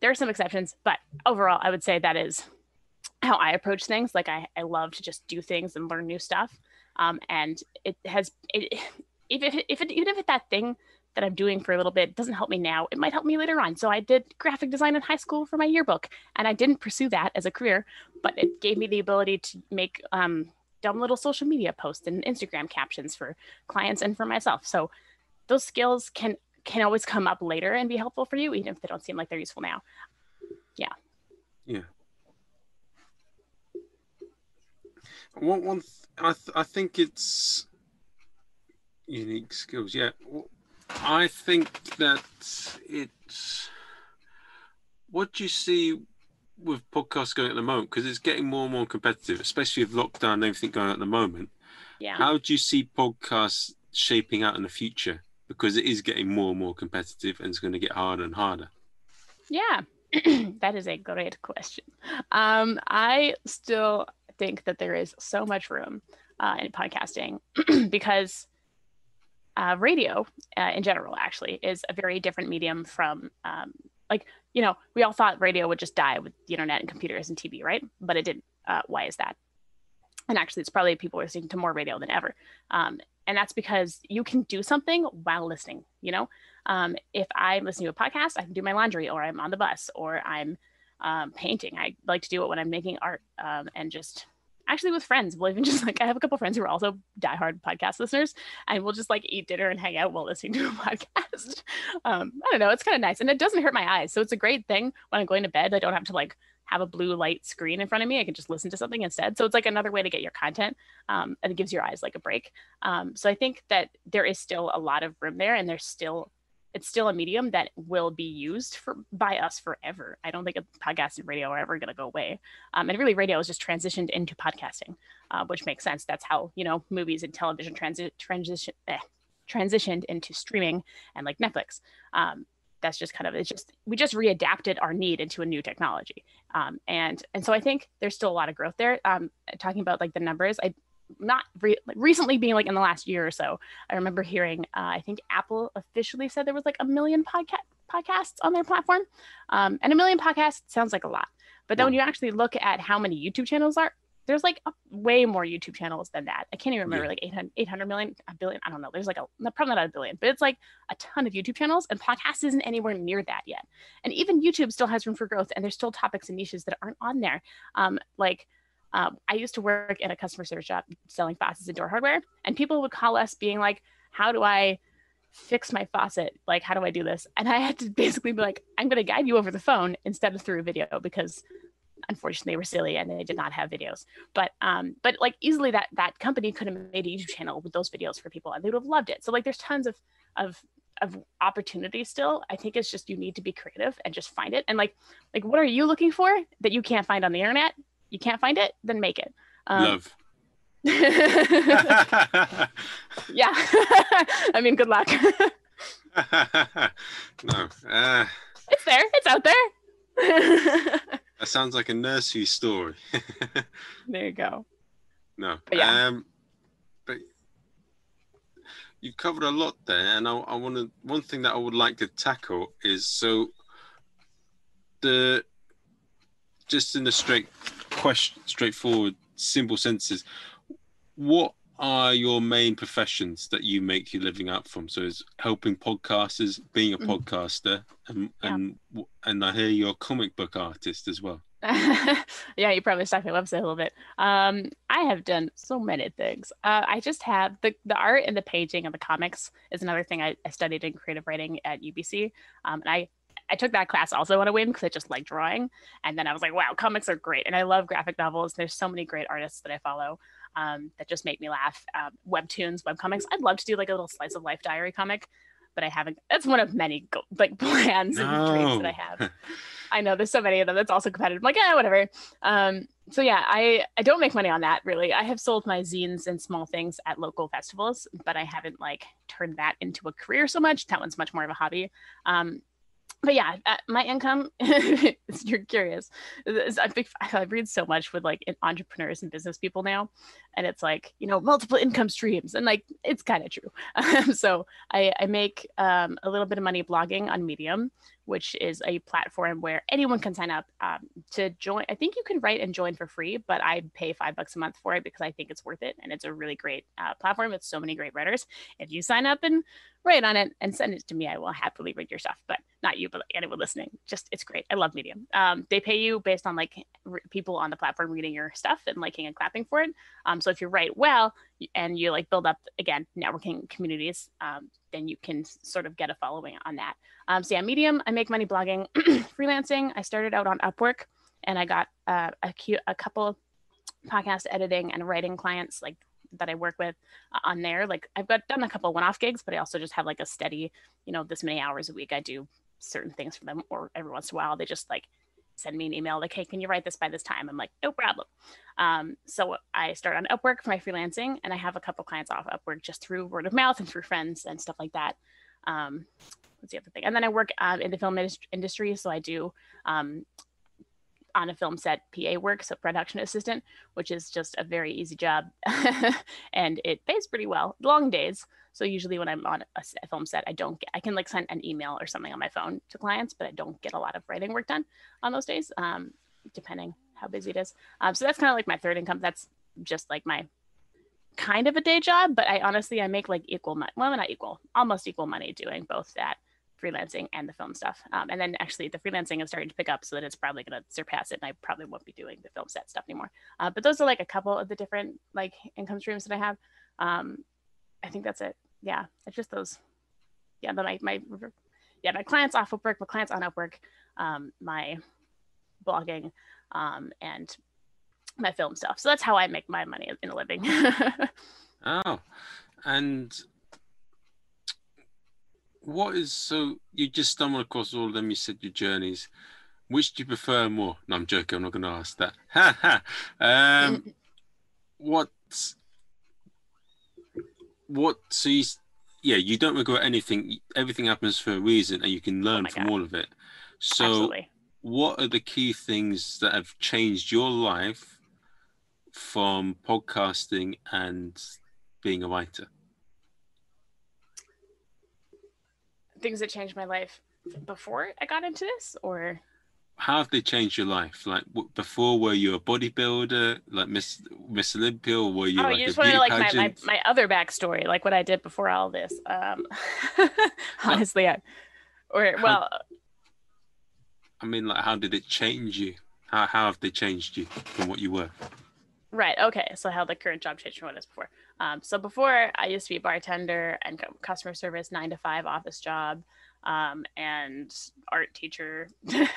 There are some exceptions, but overall, I would say that is how I approach things. Like I, I love to just do things and learn new stuff. Um, and it has, it, if, if, if it, even if that thing that I'm doing for a little bit doesn't help me now, it might help me later on. So I did graphic design in high school for my yearbook, and I didn't pursue that as a career, but it gave me the ability to make um, dumb little social media posts and Instagram captions for clients and for myself. So those skills can can always come up later and be helpful for you, even if they don't seem like they're useful now. Yeah. Yeah. One, one, th- I, th- I think it's unique skills. Yeah, I think that it's. What do you see with podcasts going at the moment? Because it's getting more and more competitive, especially with lockdown and everything going on at the moment. Yeah. How do you see podcasts shaping out in the future? Because it is getting more and more competitive, and it's going to get harder and harder. Yeah, <clears throat> that is a great question. Um, I still think that there is so much room uh, in podcasting <clears throat> because uh, radio, uh, in general, actually, is a very different medium from, um, like, you know, we all thought radio would just die with the internet and computers and TV, right? But it didn't. Uh, why is that? And actually, it's probably people are listening to more radio than ever. Um, and that's because you can do something while listening, you know? um, if I'm listening to a podcast, I can do my laundry, or I'm on the bus, or I'm um, painting. I like to do it when I'm making art, um, and just actually with friends. We'll even <laughs> just like I have a couple friends who are also diehard podcast listeners, and we'll just like eat dinner and hang out while listening to a <laughs> podcast. Um, I don't know, it's kind of nice, and it doesn't hurt my eyes, so it's a great thing when I'm going to bed. I don't have to like have a blue light screen in front of me. I can just listen to something instead. So it's like another way to get your content, um, and it gives your eyes like a break. Um, so I think that there is still a lot of room there, and there's still it's still a medium that will be used for by us forever. I don't think podcast and radio are ever going to go away. Um, and really, radio has just transitioned into podcasting, uh, which makes sense. That's how you know movies and television transi- transition eh, transitioned into streaming and like Netflix. Um, that's just kind of it's just we just readapted our need into a new technology. Um, and and so I think there's still a lot of growth there. Um, talking about like the numbers, I not re- recently being like in the last year or so i remember hearing uh, i think apple officially said there was like a million podcast podcasts on their platform. Um, and a million podcasts sounds like a lot but then when you actually look at how many youtube channels are there's like a, way more youtube channels than that. I can't even remember Yeah. like 800, 800 million a billion i don't know. There's like a probably not a billion but it's like a ton of youtube channels and podcast isn't anywhere near that yet. And even youtube still has room for growth and there's still topics and niches that aren't on there. Um, like um, I used to work in a customer service shop selling faucets and door hardware, and people would call us being like, "How do I fix my faucet? Like, how do I do this?" And I had to basically be like, "I'm going to guide you over the phone instead of through a video because." Unfortunately, they were silly and they did not have videos. But um, but like easily that that company could have made a YouTube channel with those videos for people and they would have loved it. So like there's tons of of of opportunity still. I think it's just you need to be creative and just find it. And like like what are you looking for that you can't find on the internet? You can't find it, then make it. Um, Love. <laughs> yeah. <laughs> I mean, good luck. <laughs> no, uh, it's there. It's out there. that sounds like a nursery story. there you go. no, But yeah. um, but you've covered a lot there, and I, I want to. One thing that I would like to tackle is so the just in the straight question, straightforward, simple sentences. What are your main professions that you make your living out from? So, it's helping podcasters, being a Mhm. podcaster, and Yeah. and and I hear you're a comic book artist as well. <laughs> yeah, you probably stalked my website a little bit. Um, I have done so many things. Uh, I just have the, the art and the paging and the comics is another thing I, I studied in creative writing at UBC. Um, and I, I took that class also on a whim because I just like drawing. And then I was like, wow, comics are great. And I love graphic novels. There's so many great artists that I follow um, that just make me laugh. Um, webtoons, webcomics. I'd love to do like a little slice of life diary comic, but I haven't. That's one of many like <laughs> plans and dreams that I have. <laughs> I know there's so many of them. That's also competitive. I'm like, yeah, whatever. Um, so yeah, I I don't make money on that really. I have sold my zines and small things at local festivals, but I haven't like turned that into a career so much. That one's much more of a hobby. Um, but yeah, uh, my income, <laughs> you're curious. I, read so much with like entrepreneurs and business people now, and it's like, you know, multiple income streams. And like, it's kind of true. <laughs> so I, I make um, a little bit of money blogging on Medium, which is a platform where anyone can sign up um, to join. I think you can write and join for free, but I pay five bucks a month for it because I think it's worth it. And it's a really great uh, platform with so many great writers. If you sign up and write on it and send it to me, I will happily read your stuff, but not you, but anyone listening. Just, it's great. I love Medium. Um, they pay you based on like people on the platform reading your stuff and liking and clapping for it. Um, so if you write well and you like build up, again, networking communities, um, then you can sort of get a following on that. Um, so yeah, Medium, I make money blogging, <clears throat> freelancing. I started out on Upwork and I got uh, a, cute, a couple podcast editing and writing clients like that I work with uh, on there. Like I've got done a couple one-off gigs, but I also just have like a steady, you know, this many hours a week I do certain things for them or every once in a while they just like send me an email like, hey, can you write this by this time? I'm like, no problem. Um, so I start on Upwork for my freelancing, and I have a couple clients off Upwork just through word of mouth and through friends and stuff like that. Um, what's the other thing? And then I work um, in the film industry, so I do um, on a film set PA work, so production assistant, which is just a very easy job, <laughs> and it pays pretty well. Long days, so usually when I'm on a, film set, I don't get, I can like send an email or something on my phone to clients, but I don't get a lot of writing work done on those days, um, depending how busy it is. Um, so that's kind of like my third income. That's just like my kind of a day job, but I honestly, I make like equal money. Well, not equal, almost equal money doing both that freelancing and the film stuff. Um, and then actually the freelancing is starting to pick up so that it's probably going to surpass it. And I probably won't be doing the film set stuff anymore. Uh, but those are like a couple of the different like income streams that I have. Um, I think that's it. Yeah, it's just those. Yeah, my my yeah my clients off Upwork, my clients on Upwork, um, my blogging, um, and my film stuff. So that's how I make my money in a living. <laughs> oh, and what is so you just stumbled across all of them? You said your journeys. Which do you prefer more? No, I'm joking. I'm not going to ask that. Ha <laughs> ha. Um, <laughs> what what so you, yeah you don't regret anything everything happens for a reason and you can learn oh from God. all of it so Absolutely. what are the key things that have changed your life from podcasting and being a writer things that changed my life before i got into this or how have they changed your life? Like before, were you a bodybuilder, like Miss Miss Olympia, or were you? Oh, like you just want to like my, my, my other backstory, like what I did before all this. Um, <laughs> honestly, I, or well, I mean, like, how did it change you? How how have they changed you from what you were? Right. Okay. So how the current job changed from what it was before. Um, so before I used to be a bartender and customer service, nine to five office job um, and art teacher, <laughs> a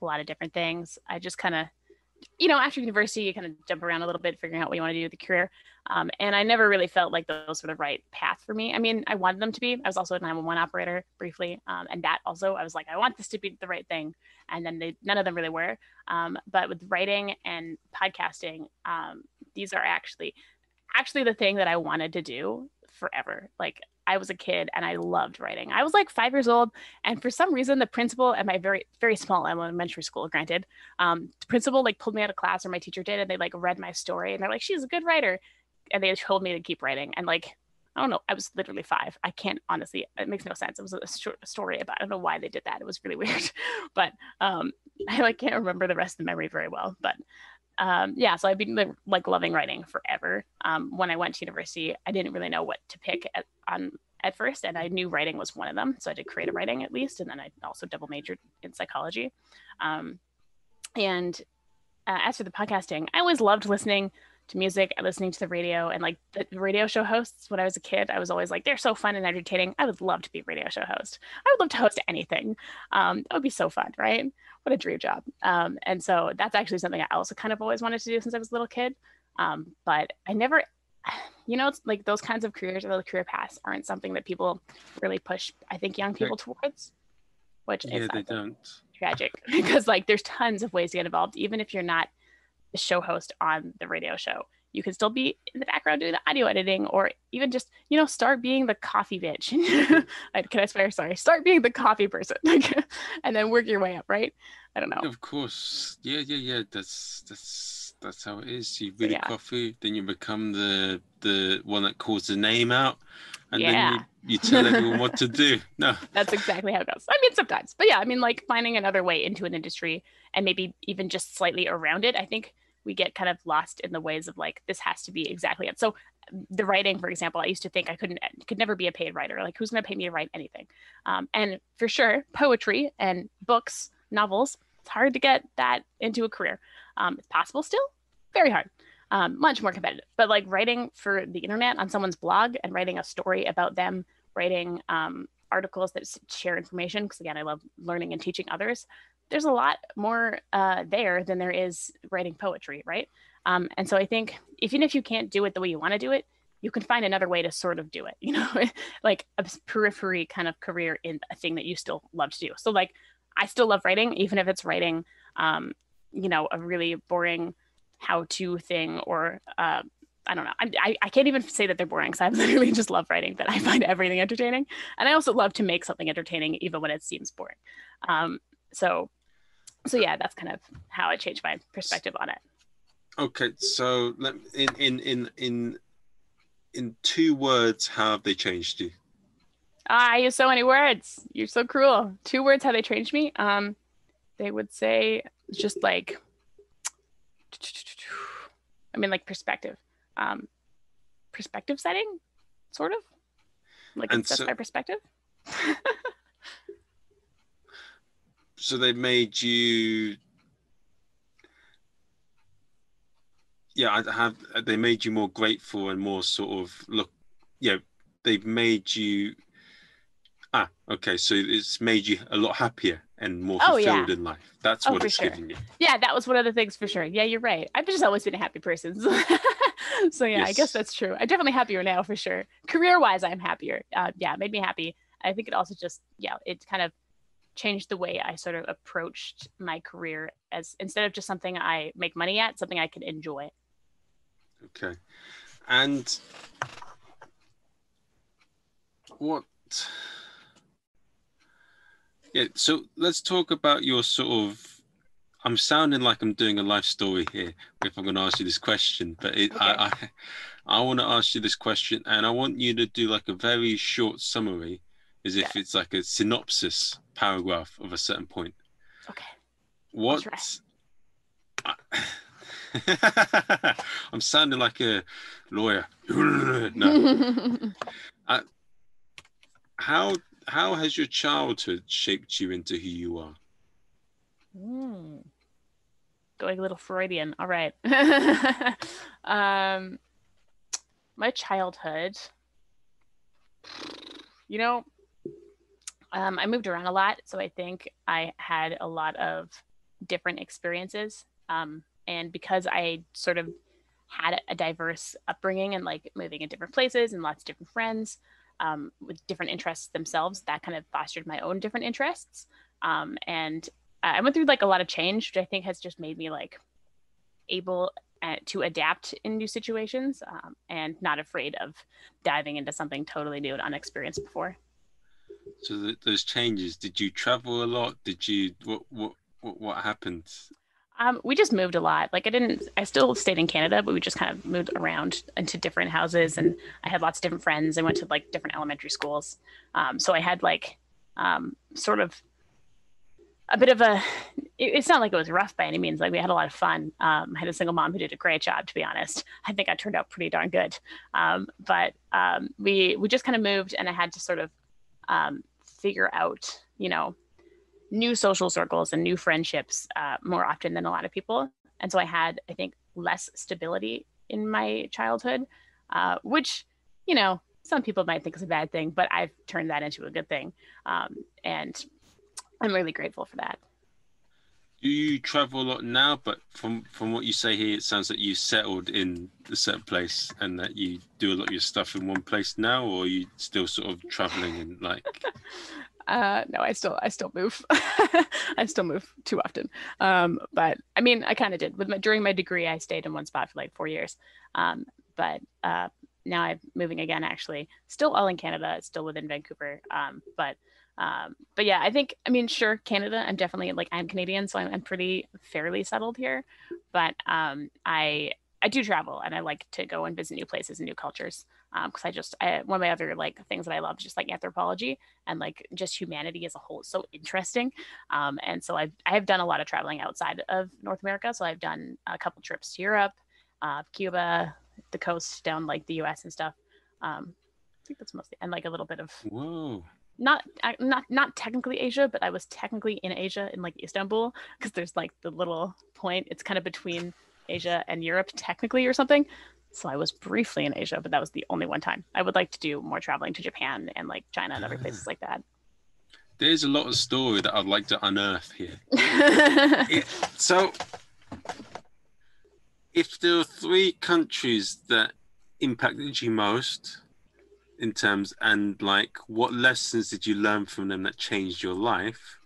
lot of different things. I just kind of, you know, after university, you kind of jump around a little bit, figuring out what you want to do with the career. Um, and I never really felt like those were the right path for me. I mean, I wanted them to be. I was also a 911 operator briefly, um, and that also I was like, I want this to be the right thing. And then they, none of them really were. Um, but with writing and podcasting, um, these are actually actually the thing that I wanted to do forever. Like I was a kid and I loved writing. I was like five years old, and for some reason, the principal at my very very small elementary school, granted, um, the principal like pulled me out of class, or my teacher did, and they like read my story, and they're like, "She's a good writer," and they told me to keep writing. And like, I don't know, I was literally five. I can't honestly, it makes no sense. It was a short story about. I don't know why they did that. It was really <laughs> weird, but um, <laughs> I like can't remember the rest of the memory very well. But um, yeah, so I've been like loving writing forever. Um, when I went to university, I didn't really know what to pick at, on at first, and I knew writing was one of them. So I did creative writing at least, and then I also double majored in psychology. Um, and uh, as for the podcasting, I always loved listening to music and listening to the radio and like the radio show hosts when I was a kid. I was always like, they're so fun and entertaining. I would love to be a radio show host. I would love to host anything. Um, that would be so fun, right? What a dream job. Um, and so that's actually something I also kind of always wanted to do since I was a little kid. Um, but I never, you know, it's like those kinds of careers or the career paths aren't something that people really push, I think, young people towards. Which yeah, they don't. tragic <laughs> because like there's tons of ways to get involved, even if you're not show host on the radio show. You can still be in the background doing the audio editing, or even just you know start being the coffee bitch. <laughs> Can I swear? Sorry. Start being the coffee person, <laughs> and then work your way up. Right? I don't know. Of course. Yeah, yeah, yeah. That's that's that's how it is. You read yeah. coffee, then you become the the one that calls the name out, and yeah. then you, you tell everyone what to do. <laughs> No, that's exactly how it goes. I mean, sometimes, but yeah, I mean, like finding another way into an industry and maybe even just slightly around it. I think we get kind of lost in the ways of like this has to be exactly it. So the writing, for example, I used to think I couldn't could never be a paid writer. Like who's going to pay me to write anything? Um, and for sure, poetry and books, novels, it's hard to get that into a career. Um, it's possible still, very hard um, much more competitive. But like writing for the internet on someone's blog and writing a story about them, writing um, articles that share information, because again, I love learning and teaching others. There's a lot more uh, there than there is writing poetry, right? Um, and so I think even if you can't do it the way you want to do it, you can find another way to sort of do it, <laughs> you know, like a periphery kind of career in a thing that you still love to do. So like I still love writing, even if it's writing, um, you know, a really boring how to thing or uh, I don't know. I, I can't even say that they're boring because I <laughs> literally just love writing, but I find everything entertaining. And I also love to make something entertaining even when it seems boring. Um, so, so yeah, that's kind of how I changed my perspective on it. Okay, so let in in in in in two words, how have they changed you? Ah, I use so many words. You're so cruel. Two words, how they changed me. Um, they would say just like I mean, like perspective, um, perspective setting, sort of, like and it's so, by perspective. <laughs> so they made you, yeah, I have. They made you more grateful and more sort of look. Yeah, they've made you. Ah, okay. So it's made you a lot happier and more fulfilled oh, yeah. in life. That's oh, what it's sure. giving you. Yeah, that was one of the things for sure. Yeah, you're right. I've just always been a happy person. <laughs> so yeah, yes. I guess that's true. I'm definitely happier now for sure. Career wise, I'm happier. Uh, yeah, it made me happy. I think it also just yeah, it kind of changed the way I sort of approached my career as instead of just something I make money at, something I can enjoy. Okay, and what yeah, so let's talk about your sort of. I'm sounding like I'm doing a life story here if I'm going to ask you this question, but it, okay. I, I, I want to ask you this question, and I want you to do like a very short summary, as if yeah. it's like a synopsis paragraph of a certain point. Okay. What? <laughs> I'm sounding like a lawyer. <clears throat> no. I, <laughs> how how has your childhood shaped you into who you are? Mm. Going a little Freudian. All right. <laughs> um, my childhood, you know, um, I moved around a lot. So I think I had a lot of different experiences. Um, and because I sort of had a diverse upbringing and like moving in different places and lots of different friends, um, with different interests themselves, that kind of fostered my own different interests. Um, and I went through like a lot of change, which I think has just made me like able uh, to adapt in new situations um, and not afraid of diving into something totally new and unexperienced before. So th- those changes, did you travel a lot? Did you what what what, happened? Um, we just moved a lot. Like I didn't, I still stayed in Canada, but we just kind of moved around into different houses, and I had lots of different friends. I went to like different elementary schools, um, so I had like um, sort of a bit of a. It, it's not like it was rough by any means. Like we had a lot of fun. Um, I had a single mom who did a great job. To be honest, I think I turned out pretty darn good. Um, but um, we we just kind of moved, and I had to sort of figure out, you know, new social circles and new friendships uh, more often than a lot of people. And so I had, I think, less stability in my childhood, uh, which, you know, some people might think is a bad thing, but I've turned that into a good thing. Um, and I'm really grateful for that. Do you travel a lot now? But from from what you say here, it sounds like you settled in a certain place and that you do a lot of your stuff in one place now, or you still sort of traveling and like <laughs> Uh, no, I still I still move. <laughs> I still move too often. Um, but I mean, I kind of did with my during my degree. I stayed in one spot for like four years. Um, but uh, now I'm moving again. Actually, still all in Canada. Still within Vancouver. Um, but um, but yeah, I think I mean sure Canada. I'm definitely like I'm Canadian, so I'm, I'm pretty fairly settled here. But um, I I do travel and I like to go and visit new places and new cultures because um, I just I, one of my other like things that I love just like anthropology and like just humanity as a whole is so interesting. Um, and so I've I've done a lot of traveling outside of North America. So I've done a couple trips to Europe, uh, Cuba, the coast down like the U.S. and stuff. Um, I think that's mostly and like a little bit of whoa. Not not not technically Asia, but I was technically in Asia in like Istanbul because there's like the little point. It's kind of between Asia and Europe technically or something. So I was briefly in Asia, but that was the only one time. I would like to do more traveling to Japan and like China and other places ah. like that. There's a lot of story that I'd like to unearth here. <laughs> it, so, if there are three countries that impacted you most in terms and like what lessons did you learn from them that changed your life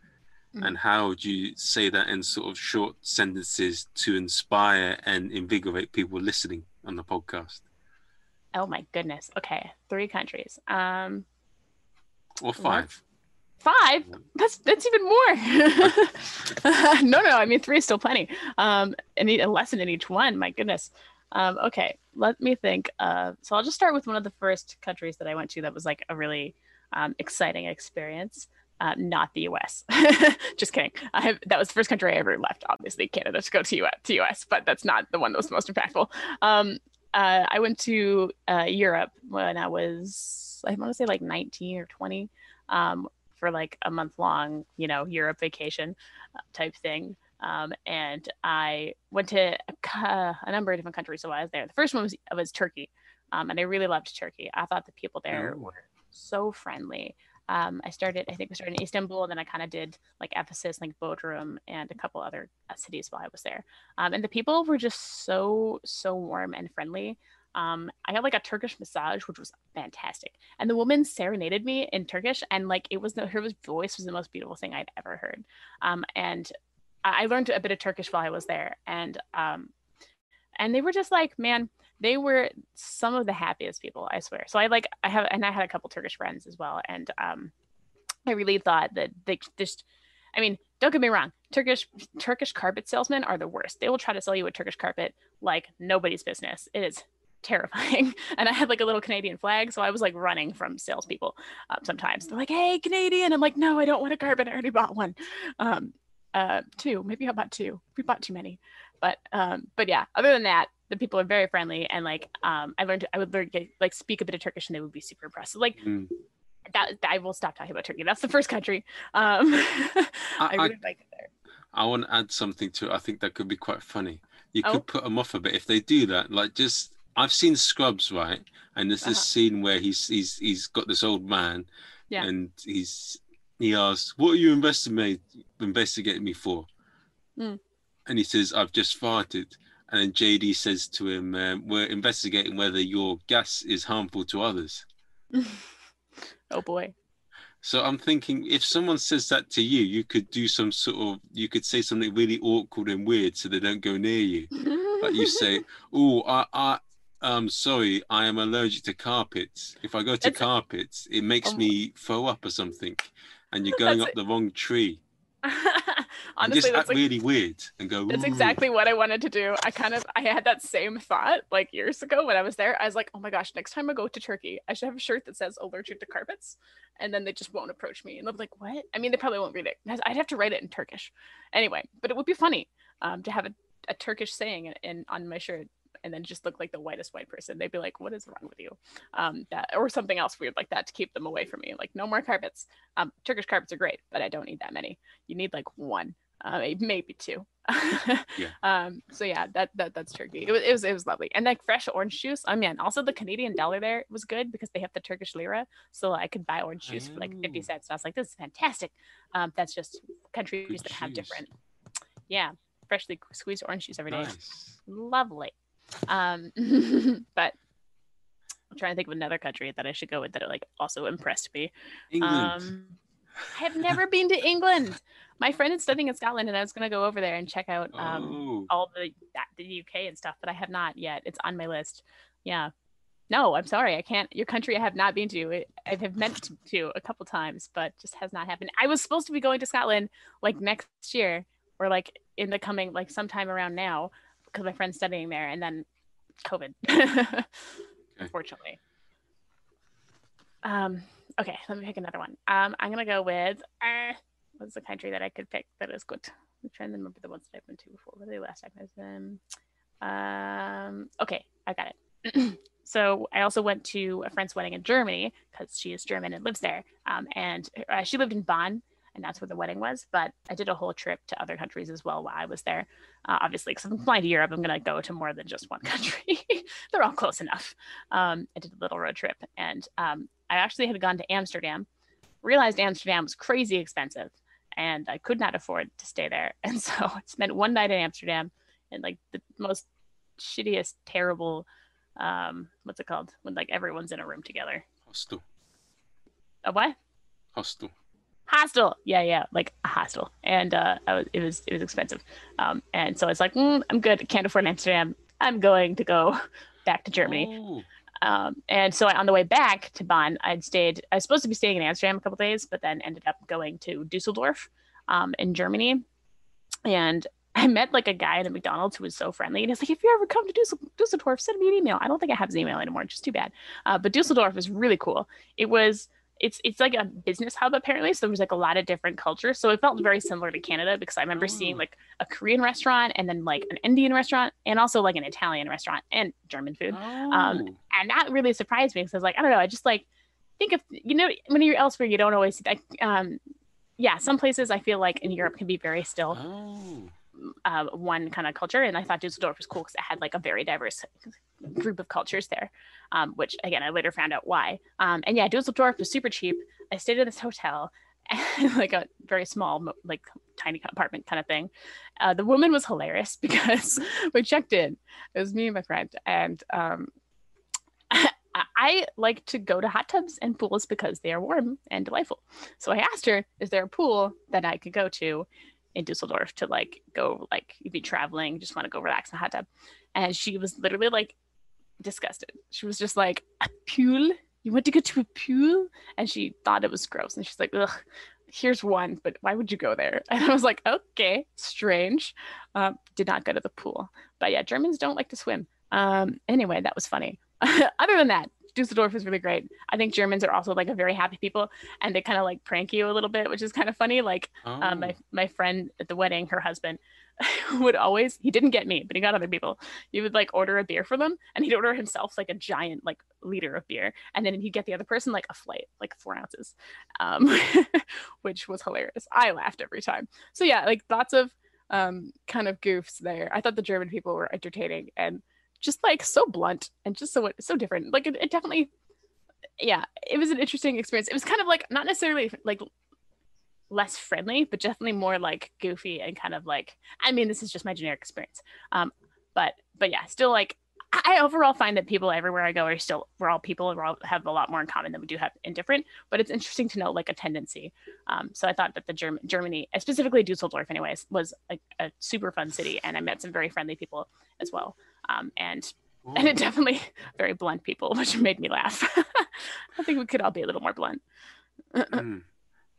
Mm. And how would you say that in sort of short sentences to inspire and invigorate people listening on the podcast? Oh my goodness. Okay. Three countries. Um or five. Five? That's that's even more. <laughs> <laughs> no, no, I mean three is still plenty. Um and need a lesson in each one. My goodness. Um, okay, let me think. Uh, so I'll just start with one of the first countries that I went to that was like a really um, exciting experience uh, not the US. <laughs> Just kidding. Have, that was the first country I ever left, obviously Canada to go to US, to US but that's not the one that was most impactful. Um, uh, I went to uh, Europe when I was, I want to say like 19 or 20 um, for like a month long, you know, Europe vacation uh, type thing. Um, and I went to a, a, number of different countries while I was there. The first one was, was Turkey. Um, and I really loved Turkey. I thought the people there oh. were so friendly. Um, I started, I think we started in Istanbul, and then I kind of did like Ephesus, like Bodrum, and a couple other uh, cities while I was there. Um, and the people were just so, so warm and friendly. Um, I got like a Turkish massage, which was fantastic. And the woman serenaded me in Turkish, and like it was the, her voice was the most beautiful thing I'd ever heard. Um, and I learned a bit of Turkish while I was there, and um, and they were just like, man, they were some of the happiest people, I swear. So I like I have and I had a couple Turkish friends as well, and um, I really thought that they just, I mean, don't get me wrong, Turkish Turkish carpet salesmen are the worst. They will try to sell you a Turkish carpet like nobody's business. It is terrifying. <laughs> And I had like a little Canadian flag, so I was like running from salespeople um, sometimes. They're like, "Hey, Canadian!" I'm like, "No, I don't want a carpet. I already bought one." Um, uh, two, maybe I bought two. We bought too many, but um, but yeah. Other than that, the people are very friendly and like um I learned I would learn like speak a bit of Turkish and they would be super impressed. like mm. that, I will stop talking about Turkey. That's the first country. Um <laughs> I, I really like it there. I want to add something to it. I think that could be quite funny. You oh. could put them off a bit if they do that. Like just I've seen Scrubs, right? And there's this uh-huh. scene where he's he's he's got this old man, yeah. and he's he asks, "What are you investigating investigating me for?" Mm. And he says, "I've just farted." And then JD says to him, um, "We're investigating whether your gas is harmful to others." <laughs> oh boy. So I'm thinking, if someone says that to you, you could do some sort of, you could say something really awkward and weird, so they don't go near you. like you say, <laughs> "Oh, I, I, um, sorry, I am allergic to carpets. If I go to it's... carpets, it makes oh. me throw up or something." And you're going up the wrong tree. <laughs> Honestly, just that's like, really weird and go. That's exactly what I wanted to do. I kind of I had that same thought like years ago when I was there. I was like, oh my gosh, next time I go to Turkey, I should have a shirt that says allergic to carpets, and then they just won't approach me. And they'll be like, what? I mean, they probably won't read it. I'd have to write it in Turkish, anyway. But it would be funny um, to have a, a Turkish saying in, in on my shirt and then just look like the whitest white person. They'd be like, "What is wrong with you?" Um, that or something else weird like that to keep them away from me. Like, no more carpets. Um, Turkish carpets are great, but I don't need that many. You need like one, uh, maybe two. <laughs> yeah. Um, so yeah, that, that that's Turkey. It was, it was it was lovely, and like fresh orange juice. I mean, also the Canadian dollar there was good because they have the Turkish lira, so I could buy orange juice oh. for like fifty cents. So I was like, this is fantastic. Um, that's just countries good that juice. have different. Yeah, freshly squeezed orange juice every day. Nice. Lovely. Um, <laughs> but I'm trying to think of another country that I should go with that like also impressed me. England. Um, I have never been to England. My friend is studying in Scotland, and I was going to go over there and check out um, oh, all the the UK and stuff, but I have not yet. It's on my list. Yeah. No, I'm sorry. I can't. Your country I have not been to. I have meant to a couple times, but just has not happened. I was supposed to be going to Scotland like next year or like in the coming like sometime around now because my friend's studying there, and then COVID, <laughs> unfortunately. Um. Okay, let me pick another one. Um, I'm gonna go with uh, what's the country that I could pick that is good. I'm trying to remember the ones that I've been to before. What are the last time I was in? Um, okay, I got it. <clears throat> so I also went to a friend's wedding in Germany because she is German and lives there. Um, and uh, she lived in Bonn, and that's where the wedding was. But I did a whole trip to other countries as well while I was there. Uh, obviously, because I'm flying to Europe, I'm going to go to more than just one <laughs> country. <laughs> They're all close enough. Um, I did a little road trip, and um, I actually had gone to Amsterdam. Realized Amsterdam was crazy expensive, and I could not afford to stay there. <laughs> And so I spent one night in Amsterdam in like the most shittiest, terrible. Um, what's it called? When like everyone's in a room together. hostel, A what? hostel. Hostel. Yeah yeah like a hostel. And uh I was, it was it was expensive. Um and so it's like mm, i'm good. Can't afford amsterdam. I'm going to go <laughs> back to germany. Um and so on the way back to bonn i'd stayed i was supposed to be staying in amsterdam a couple days but then ended up going to dusseldorf um in germany. And <laughs> I met like a guy at a McDonald's who was so friendly, and he's like, "If you ever come to Dussel- Dusseldorf, send me an email." I don't think I have his email anymore, just too bad. Uh, but Dusseldorf is really cool. It was it's it's like a business hub apparently, so there was like a lot of different cultures. So it felt very similar to Canada because I remember seeing Oh. like a Korean restaurant and then like an Indian restaurant and also like an Italian restaurant and German food, oh. and that really surprised me because I was like, I don't know, I just like think of you know when you're elsewhere, you don't always like um yeah, some places I feel like in Europe can be very still oh. Uh, one kind of culture, and I thought Dusseldorf was cool because it had like a very diverse group of cultures there, um, which again I later found out why. Um, and yeah, Dusseldorf was super cheap. I stayed in this hotel, <laughs> like a very small, like tiny apartment kind of thing. Uh, the woman was hilarious <laughs> because we checked in. It was me and my friend, and um, <laughs> I, I like to go to hot tubs and pools because they are warm and delightful. So I asked her, "Is there a pool that I could go to?" In Dusseldorf to like go like you'd be traveling, just want to go relax in a hot tub. And she was literally like disgusted. She was just like, a pool? You want to go to a pool? And she thought it was gross. And she's like, ugh, here's one, but why would you go there? <laughs> And I was like, okay, strange. Um, did not go to the pool. But yeah, Germans don't like to swim. Um, anyway, that was funny. <laughs> Other than that, Dusseldorf is really great. I think Germans are also like a very happy people and they kind of like prank you a little bit, which is kind of funny. Like oh. um, my my friend at the wedding, her husband <laughs> would always he didn't get me, but he got other people. He would like order a beer for them, and he'd order himself like a giant like liter of beer, and then he'd get the other person like a flight, like four ounces, um, <laughs> which was hilarious. I laughed every time. So yeah, like lots of um, kind of goofs there. I thought the German people were entertaining and just like so blunt and just so so different. Like it, it definitely, yeah, it was an interesting experience. It was kind of like not necessarily like less friendly, but definitely more like goofy and kind of like I mean, this is just my generic experience. Um, but but yeah, still like I overall find that people everywhere I go are still we're all people and we all have a lot more in common than we do have in different. But it's interesting to know like a tendency. Um, so I thought that the German Germany, specifically Dusseldorf, anyways, was a super fun city, and I met some very friendly people as well. Um, and <laughs> and it definitely <laughs> very blunt people, <laughs> which made me laugh. I think we could all be a little more blunt. <clears throat> Mm.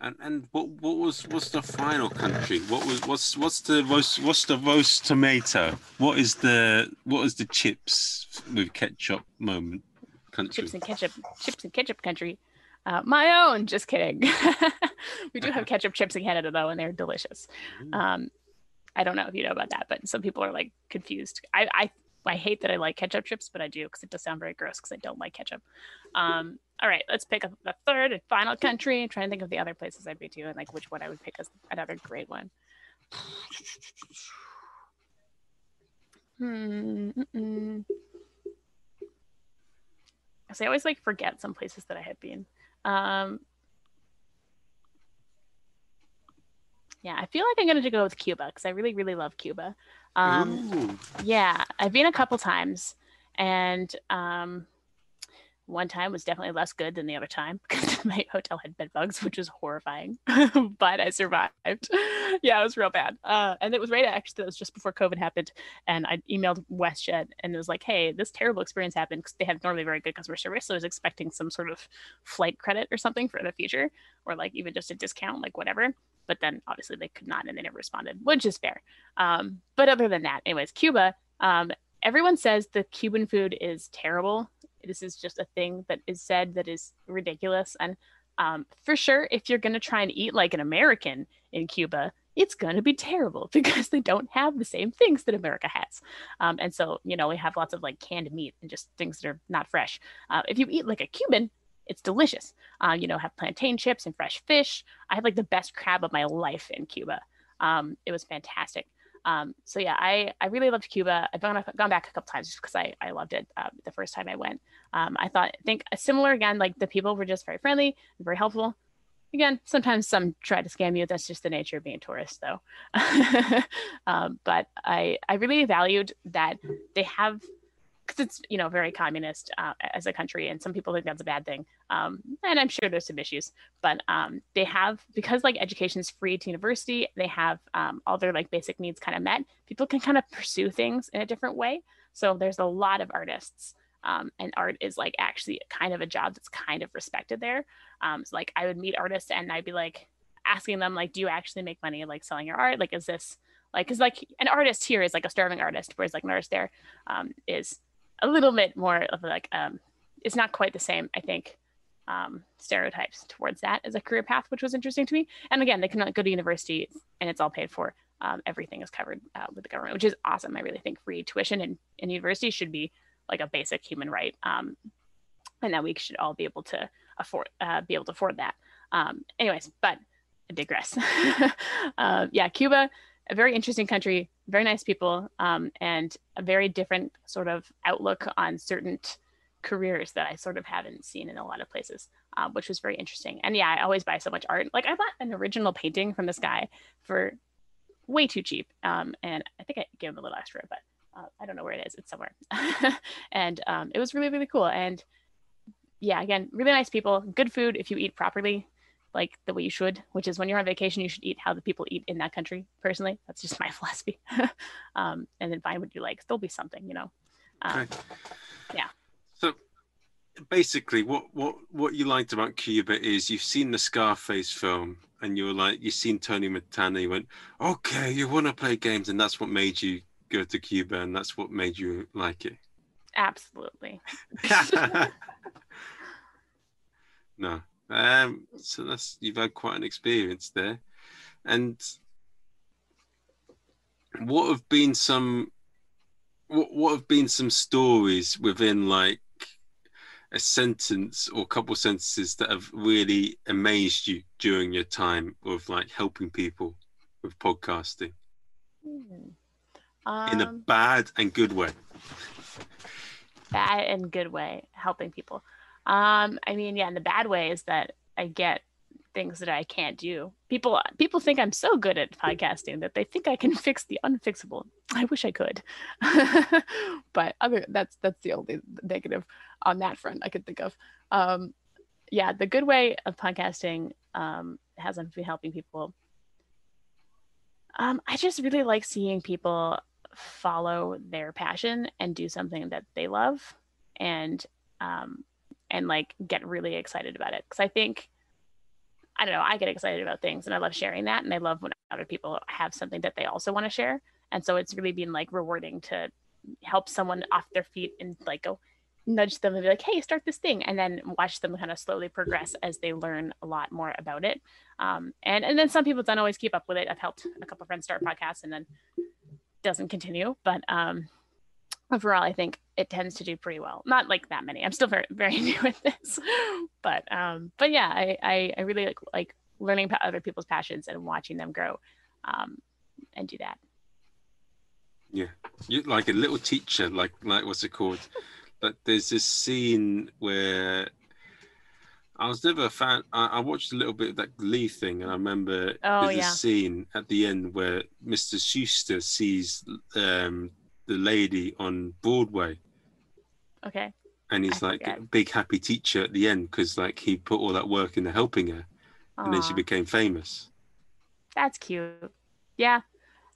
And and what what was what's the final country? What was what's what's the roast what's the roast tomato? What is the what is the chips with ketchup moment country? chips and ketchup chips and ketchup country uh, my own just kidding we do have ketchup chips in canada though and they're delicious um, i don't know if you know about that but some people are like confused i i, I hate that i like ketchup chips but i do because it does sound very gross because i don't like ketchup um, all right let's pick a, a third and final country I'm trying to think of the other places i'd be to and like which one i would pick as another great one hmm mm-mm. So I always like forget some places that I had been. Um, yeah, I feel like I'm gonna go with Cuba because I really, really love Cuba. Um, Ooh. yeah, I've been a couple times, and um, one time was definitely less good than the other time <laughs> because <laughs> my hotel had bed bugs, which was horrifying. <laughs> but I survived. yeah, it was real bad. Uh, and it was right actually, it was just before COVID happened. And I emailed WestJet and it was like, hey, this terrible experience happened because they have normally very good customer service. So I was expecting some sort of flight credit or something for the future or like even just a discount, like whatever. But then obviously they could not and they never responded, which is fair. Um, but other than that, anyways, Cuba, um, everyone says the Cuban food is terrible this is just a thing that is said that is ridiculous. And um, for sure, if you're going to try and eat like an American in Cuba, it's going to be terrible <laughs> because they don't have the same things that America has. Um, and so, you know, we have lots of like canned meat and just things that are not fresh. Uh, if you eat like a Cuban, it's delicious. Uh, you know, have plantain chips and fresh fish. I had like the best crab of my life in Cuba. Um, it was fantastic. Um, so yeah, I, I really loved Cuba. I've gone, gone back a couple times just because I, I loved it uh, the first time I went. Um, I thought, I think similar again, like the people were just very friendly, and very helpful. Again, sometimes some try to scam you. That's just the nature of being a tourist, though. <laughs> um, but I, I really valued that they have because it's you know very communist uh, as a country, and some people think that's a bad thing. Um, and I'm sure there's some issues, but um, they have because like education is free to university, they have um, all their like basic needs kind of met. People can kind of pursue things in a different way. So there's a lot of artists. Um, and art is like actually kind of a job that's kind of respected there. Um, so like I would meet artists and I'd be like asking them like, do you actually make money like selling your art? Like, is this like, cause like an artist here is like a starving artist, whereas like an artist there um, is a little bit more of like um, it's not quite the same i think um, stereotypes towards that as a career path which was interesting to me. And again they cannot go to university and it's all paid for. Um, everything is covered uh, with the government which is awesome. I really think free tuition in, in university should be like a basic human right um, and that we should all be able to afford uh, be able to afford that. Um, anyways but I digress. <laughs> Uh, yeah cuba a very interesting country, very nice people, um, and a very different sort of outlook on certain careers that I sort of haven't seen in a lot of places, uh, which was very interesting. And yeah, I always buy so much art. Like I bought an original painting from this guy for way too cheap, um, and I think I gave him a little extra, but uh, I don't know where it is. It's somewhere, <laughs> and um, it was really really cool. And yeah, again, really nice people, good food if you eat properly like the way you should, which is when you're on vacation, you should eat how the people eat in that country. Personally, that's just my <laughs> philosophy. <laughs> um, and then find what you like. There'll be something, you know. Um, okay. Yeah. So basically, what what what you liked about Cuba is you've seen the Scarface film, and you were like, you've seen Tony Montana. You went, okay, you want to play games, and that's what made you go to Cuba, and that's what made you like it. Absolutely. <laughs> no, um, so that's you've had quite an experience there. And what have been some what what have been some stories within like a sentence or a couple sentences that have really amazed you during your time of like helping people with podcasting? Um, in a um, bad and good way. Bad and good way helping people um, I mean, yeah, in the bad way is that I get things that I can't do. People people think I'm so good at podcasting that they think I can <laughs> fix the unfixable. I wish I could. <laughs> but other that's that's the only negative on that front I could think of. Um, yeah, the good way of podcasting um, hasn't been helping people. Um, I just really like seeing people follow their passion and do something that they love and um, and like get really excited about it. Cause I think, I don't know, I get excited about things and I love sharing that. And I love when other people have something that they also want to share. And so it's really been like rewarding to help someone off their feet and like go nudge them and be like, hey, start this thing. And then watch them kind of slowly progress as they learn a lot more about it. Um, and, and then some people don't always keep up with it. I've helped a couple friends start podcasts and then doesn't continue. But um, overall, I think it tends to do pretty well. Not like that many. I'm still very very <laughs> new at this, but um, but yeah, I, I, I really like like learning about other people's passions and watching them grow, um, and do that. Yeah, you like a little teacher, like like what's it called? but there's this scene where I was never a fan. I, I, watched a little bit of that Glee thing, and I remember oh, there's yeah. a scene at the end where Mr. Schuester sees um, the lady on Broadway. Okay. and he's I like forget. a big happy teacher at the end because like he put all that work into helping her, and then she became famous. that's cute. Yeah,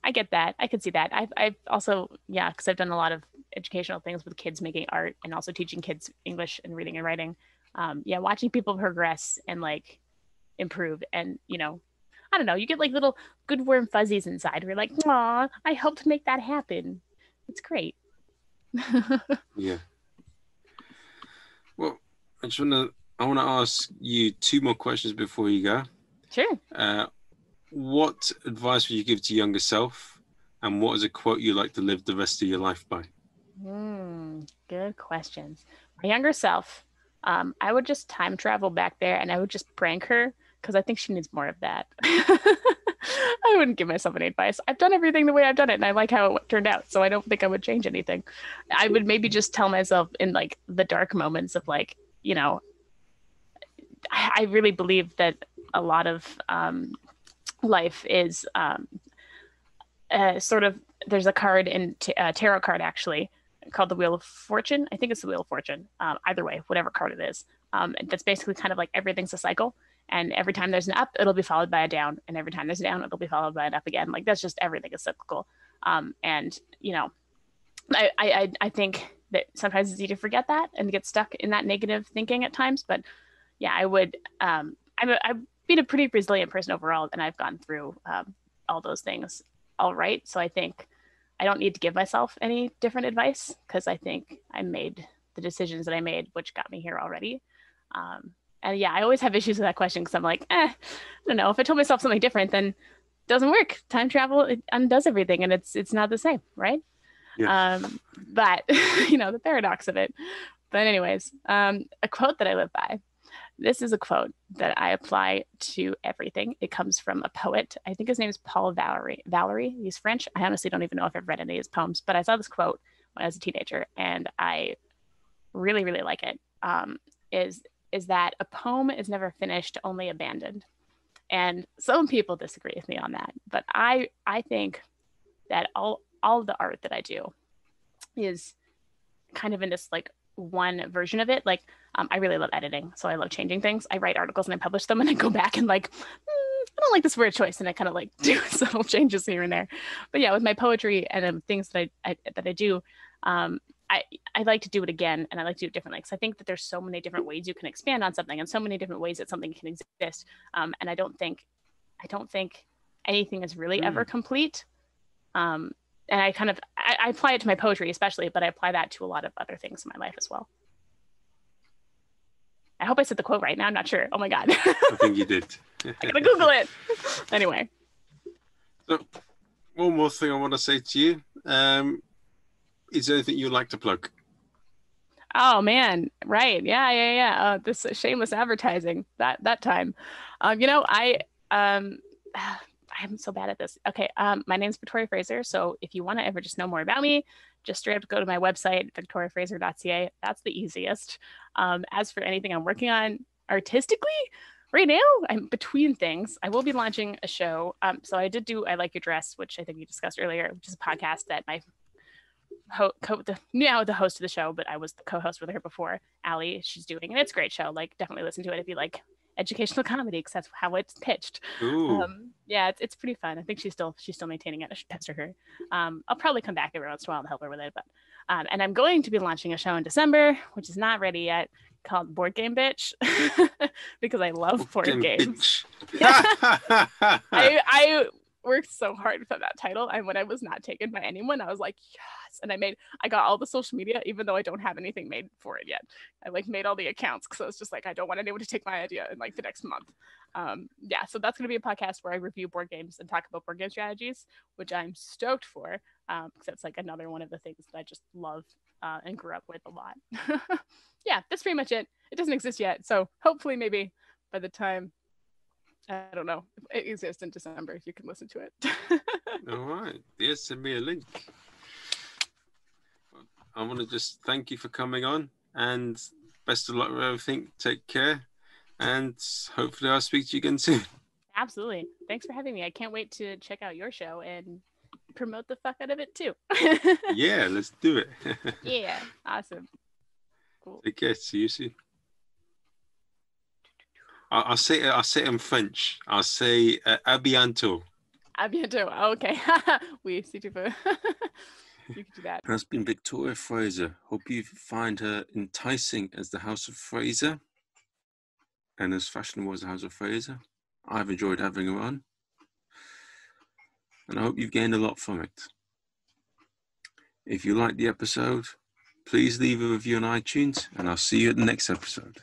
I get that. I could see that. I've, I've also, yeah, because I've done a lot of educational things with kids making art and also teaching kids English and reading and writing. Um, yeah, watching people progress and like improve and, you know, I don't know, you get like little good warm fuzzies inside where you're like, aw, I helped make that happen. It's great. <laughs> Yeah. Well, I just wanna I wanna ask you two more questions before you go. sure. Uh, what advice would you give to younger self, and what is a quote you like to live the rest of your life by? Hmm, good questions. My younger self, um, I would just time travel back there and I would just prank her because I think she needs more of that. <laughs> I wouldn't give myself any advice. I've done everything the way I've done it and I like how it turned out. So I don't think I would change anything. I would maybe just tell myself in like the dark moments of like, you know, I, really believe that a lot of um, life is um, uh, sort of, there's a card in uh, tarot card actually called the Wheel of Fortune. I think it's the Wheel of Fortune. Um, either way, whatever card it is. Um, that's basically kind of like everything's a cycle. And every time there's an up, it'll be followed by a down. And every time there's a down, it'll be followed by an up again. Like that's just everything is cyclical. Um, and you know, I, I I- think that sometimes it's easy to forget that and get stuck in that negative thinking at times. But yeah, I would. Um, I'm a, I've been a pretty resilient person overall, and I've gone through um, all those things all right. So I think I don't need to give myself any different advice because I think I made the decisions that I made, which got me here already. Um, and yeah, I always have issues with that question because I'm like, eh, I don't know. If I told myself something different, then it doesn't work. Time travel it undoes everything, and it's it's not the same, right? Yeah. Um, but <laughs> you know the paradox of it. But anyways, um, a quote that I live by. This is a quote that I apply to everything. It comes from a poet. I think his name is Paul Valery. Valery. He's French. I honestly don't even know if I've read any of his poems, but I saw this quote when I was a teenager, and I really, really like it. Um, is is that a poem is never finished, only abandoned. And some people disagree with me on that, but I I think that all all of the art that I do is kind of in this like one version of it. Like um, I really love editing, so I love changing things. I write articles and I publish them, and I go back and like, "Hmm, I don't like this word choice, and I kind of like <laughs> do subtle changes here and there. But yeah, with my poetry and um, things that I, I that I do, um, I I like to do it again, and I like to do it differently because I think that there's so many different ways you can expand on something, and so many different ways that something can exist. Um, and I don't think, I don't think anything is really ever complete. Um, and I kind of I, I apply it to my poetry especially, but I apply that to a lot of other things in my life as well. I hope I said the quote right now. I'm not sure. Oh my god, I think you did. <laughs> I gotta Google it. <laughs> Anyway, So, one more thing I want to say to you. Um, is there anything you'd like to plug? oh man, right? Yeah, yeah, yeah. Uh, this shameless advertising that that time. Um, you know, I um. <sighs> I'm so bad at this. Okay, um, my name's Victoria Fraser. So if you want to ever just know more about me, just straight up go to my website, victoriafraser.ca. That's the easiest. Um, as for anything I'm working on artistically, right now I'm between things. I will be launching a show. Um, so I did do I Like Your Dress, which I think we discussed earlier, which is a podcast that my ho- co- the, now the host of the show, but I was the co-host with her before, Allie. She's doing, and it's a great show. Like, definitely listen to it if you like educational <laughs> comedy, because that's how it's pitched. Ooh, Um, yeah, it's, it's pretty fun. I think she's still she's still maintaining it. I should pester her. Um, I'll probably come back every once in a while and help her with it. But um, and I'm going to be launching a show in December, which is not ready yet, called Board Game Bitch, <laughs> because I love board Fucking games. <laughs> I I worked so hard for that title, and when I was not taken by anyone, I was like, yes. And I made I got all the social media, even though I don't have anything made for it yet. I like made all the accounts because I was just like, I don't want anyone to take my idea in like the next month. Um, yeah, so that's gonna be a podcast where I review board games and talk about board game strategies, which I'm stoked for um, because it's like another one of the things that I just love uh, and grew up with a lot. <laughs> yeah, that's pretty much it. It doesn't exist yet, so hopefully maybe by the time I don't know. It exists in December you can listen to it. All right. Yes, send me a link. I want to just thank you for coming on and best of luck with everything. Take care. And hopefully I'll speak to you again soon. Absolutely. Thanks for having me. I can't wait to check out your show and promote the fuck out of it too. <laughs> Yeah, let's do it. <laughs> yeah. Awesome. Cool. Take care. See you soon. I- I'll say it. I'll say in French. I'll say uh, à bientôt. À bientôt. Okay. oui, si tu veux. you can do that. That's been Victoria Fraser. Hope you find her enticing as the House of Fraser and as fashionable as the House of Fraser. I've enjoyed having her on. And I hope you've gained a lot from it. If you liked the episode, please leave a review on iTunes, and I'll see you at the next episode.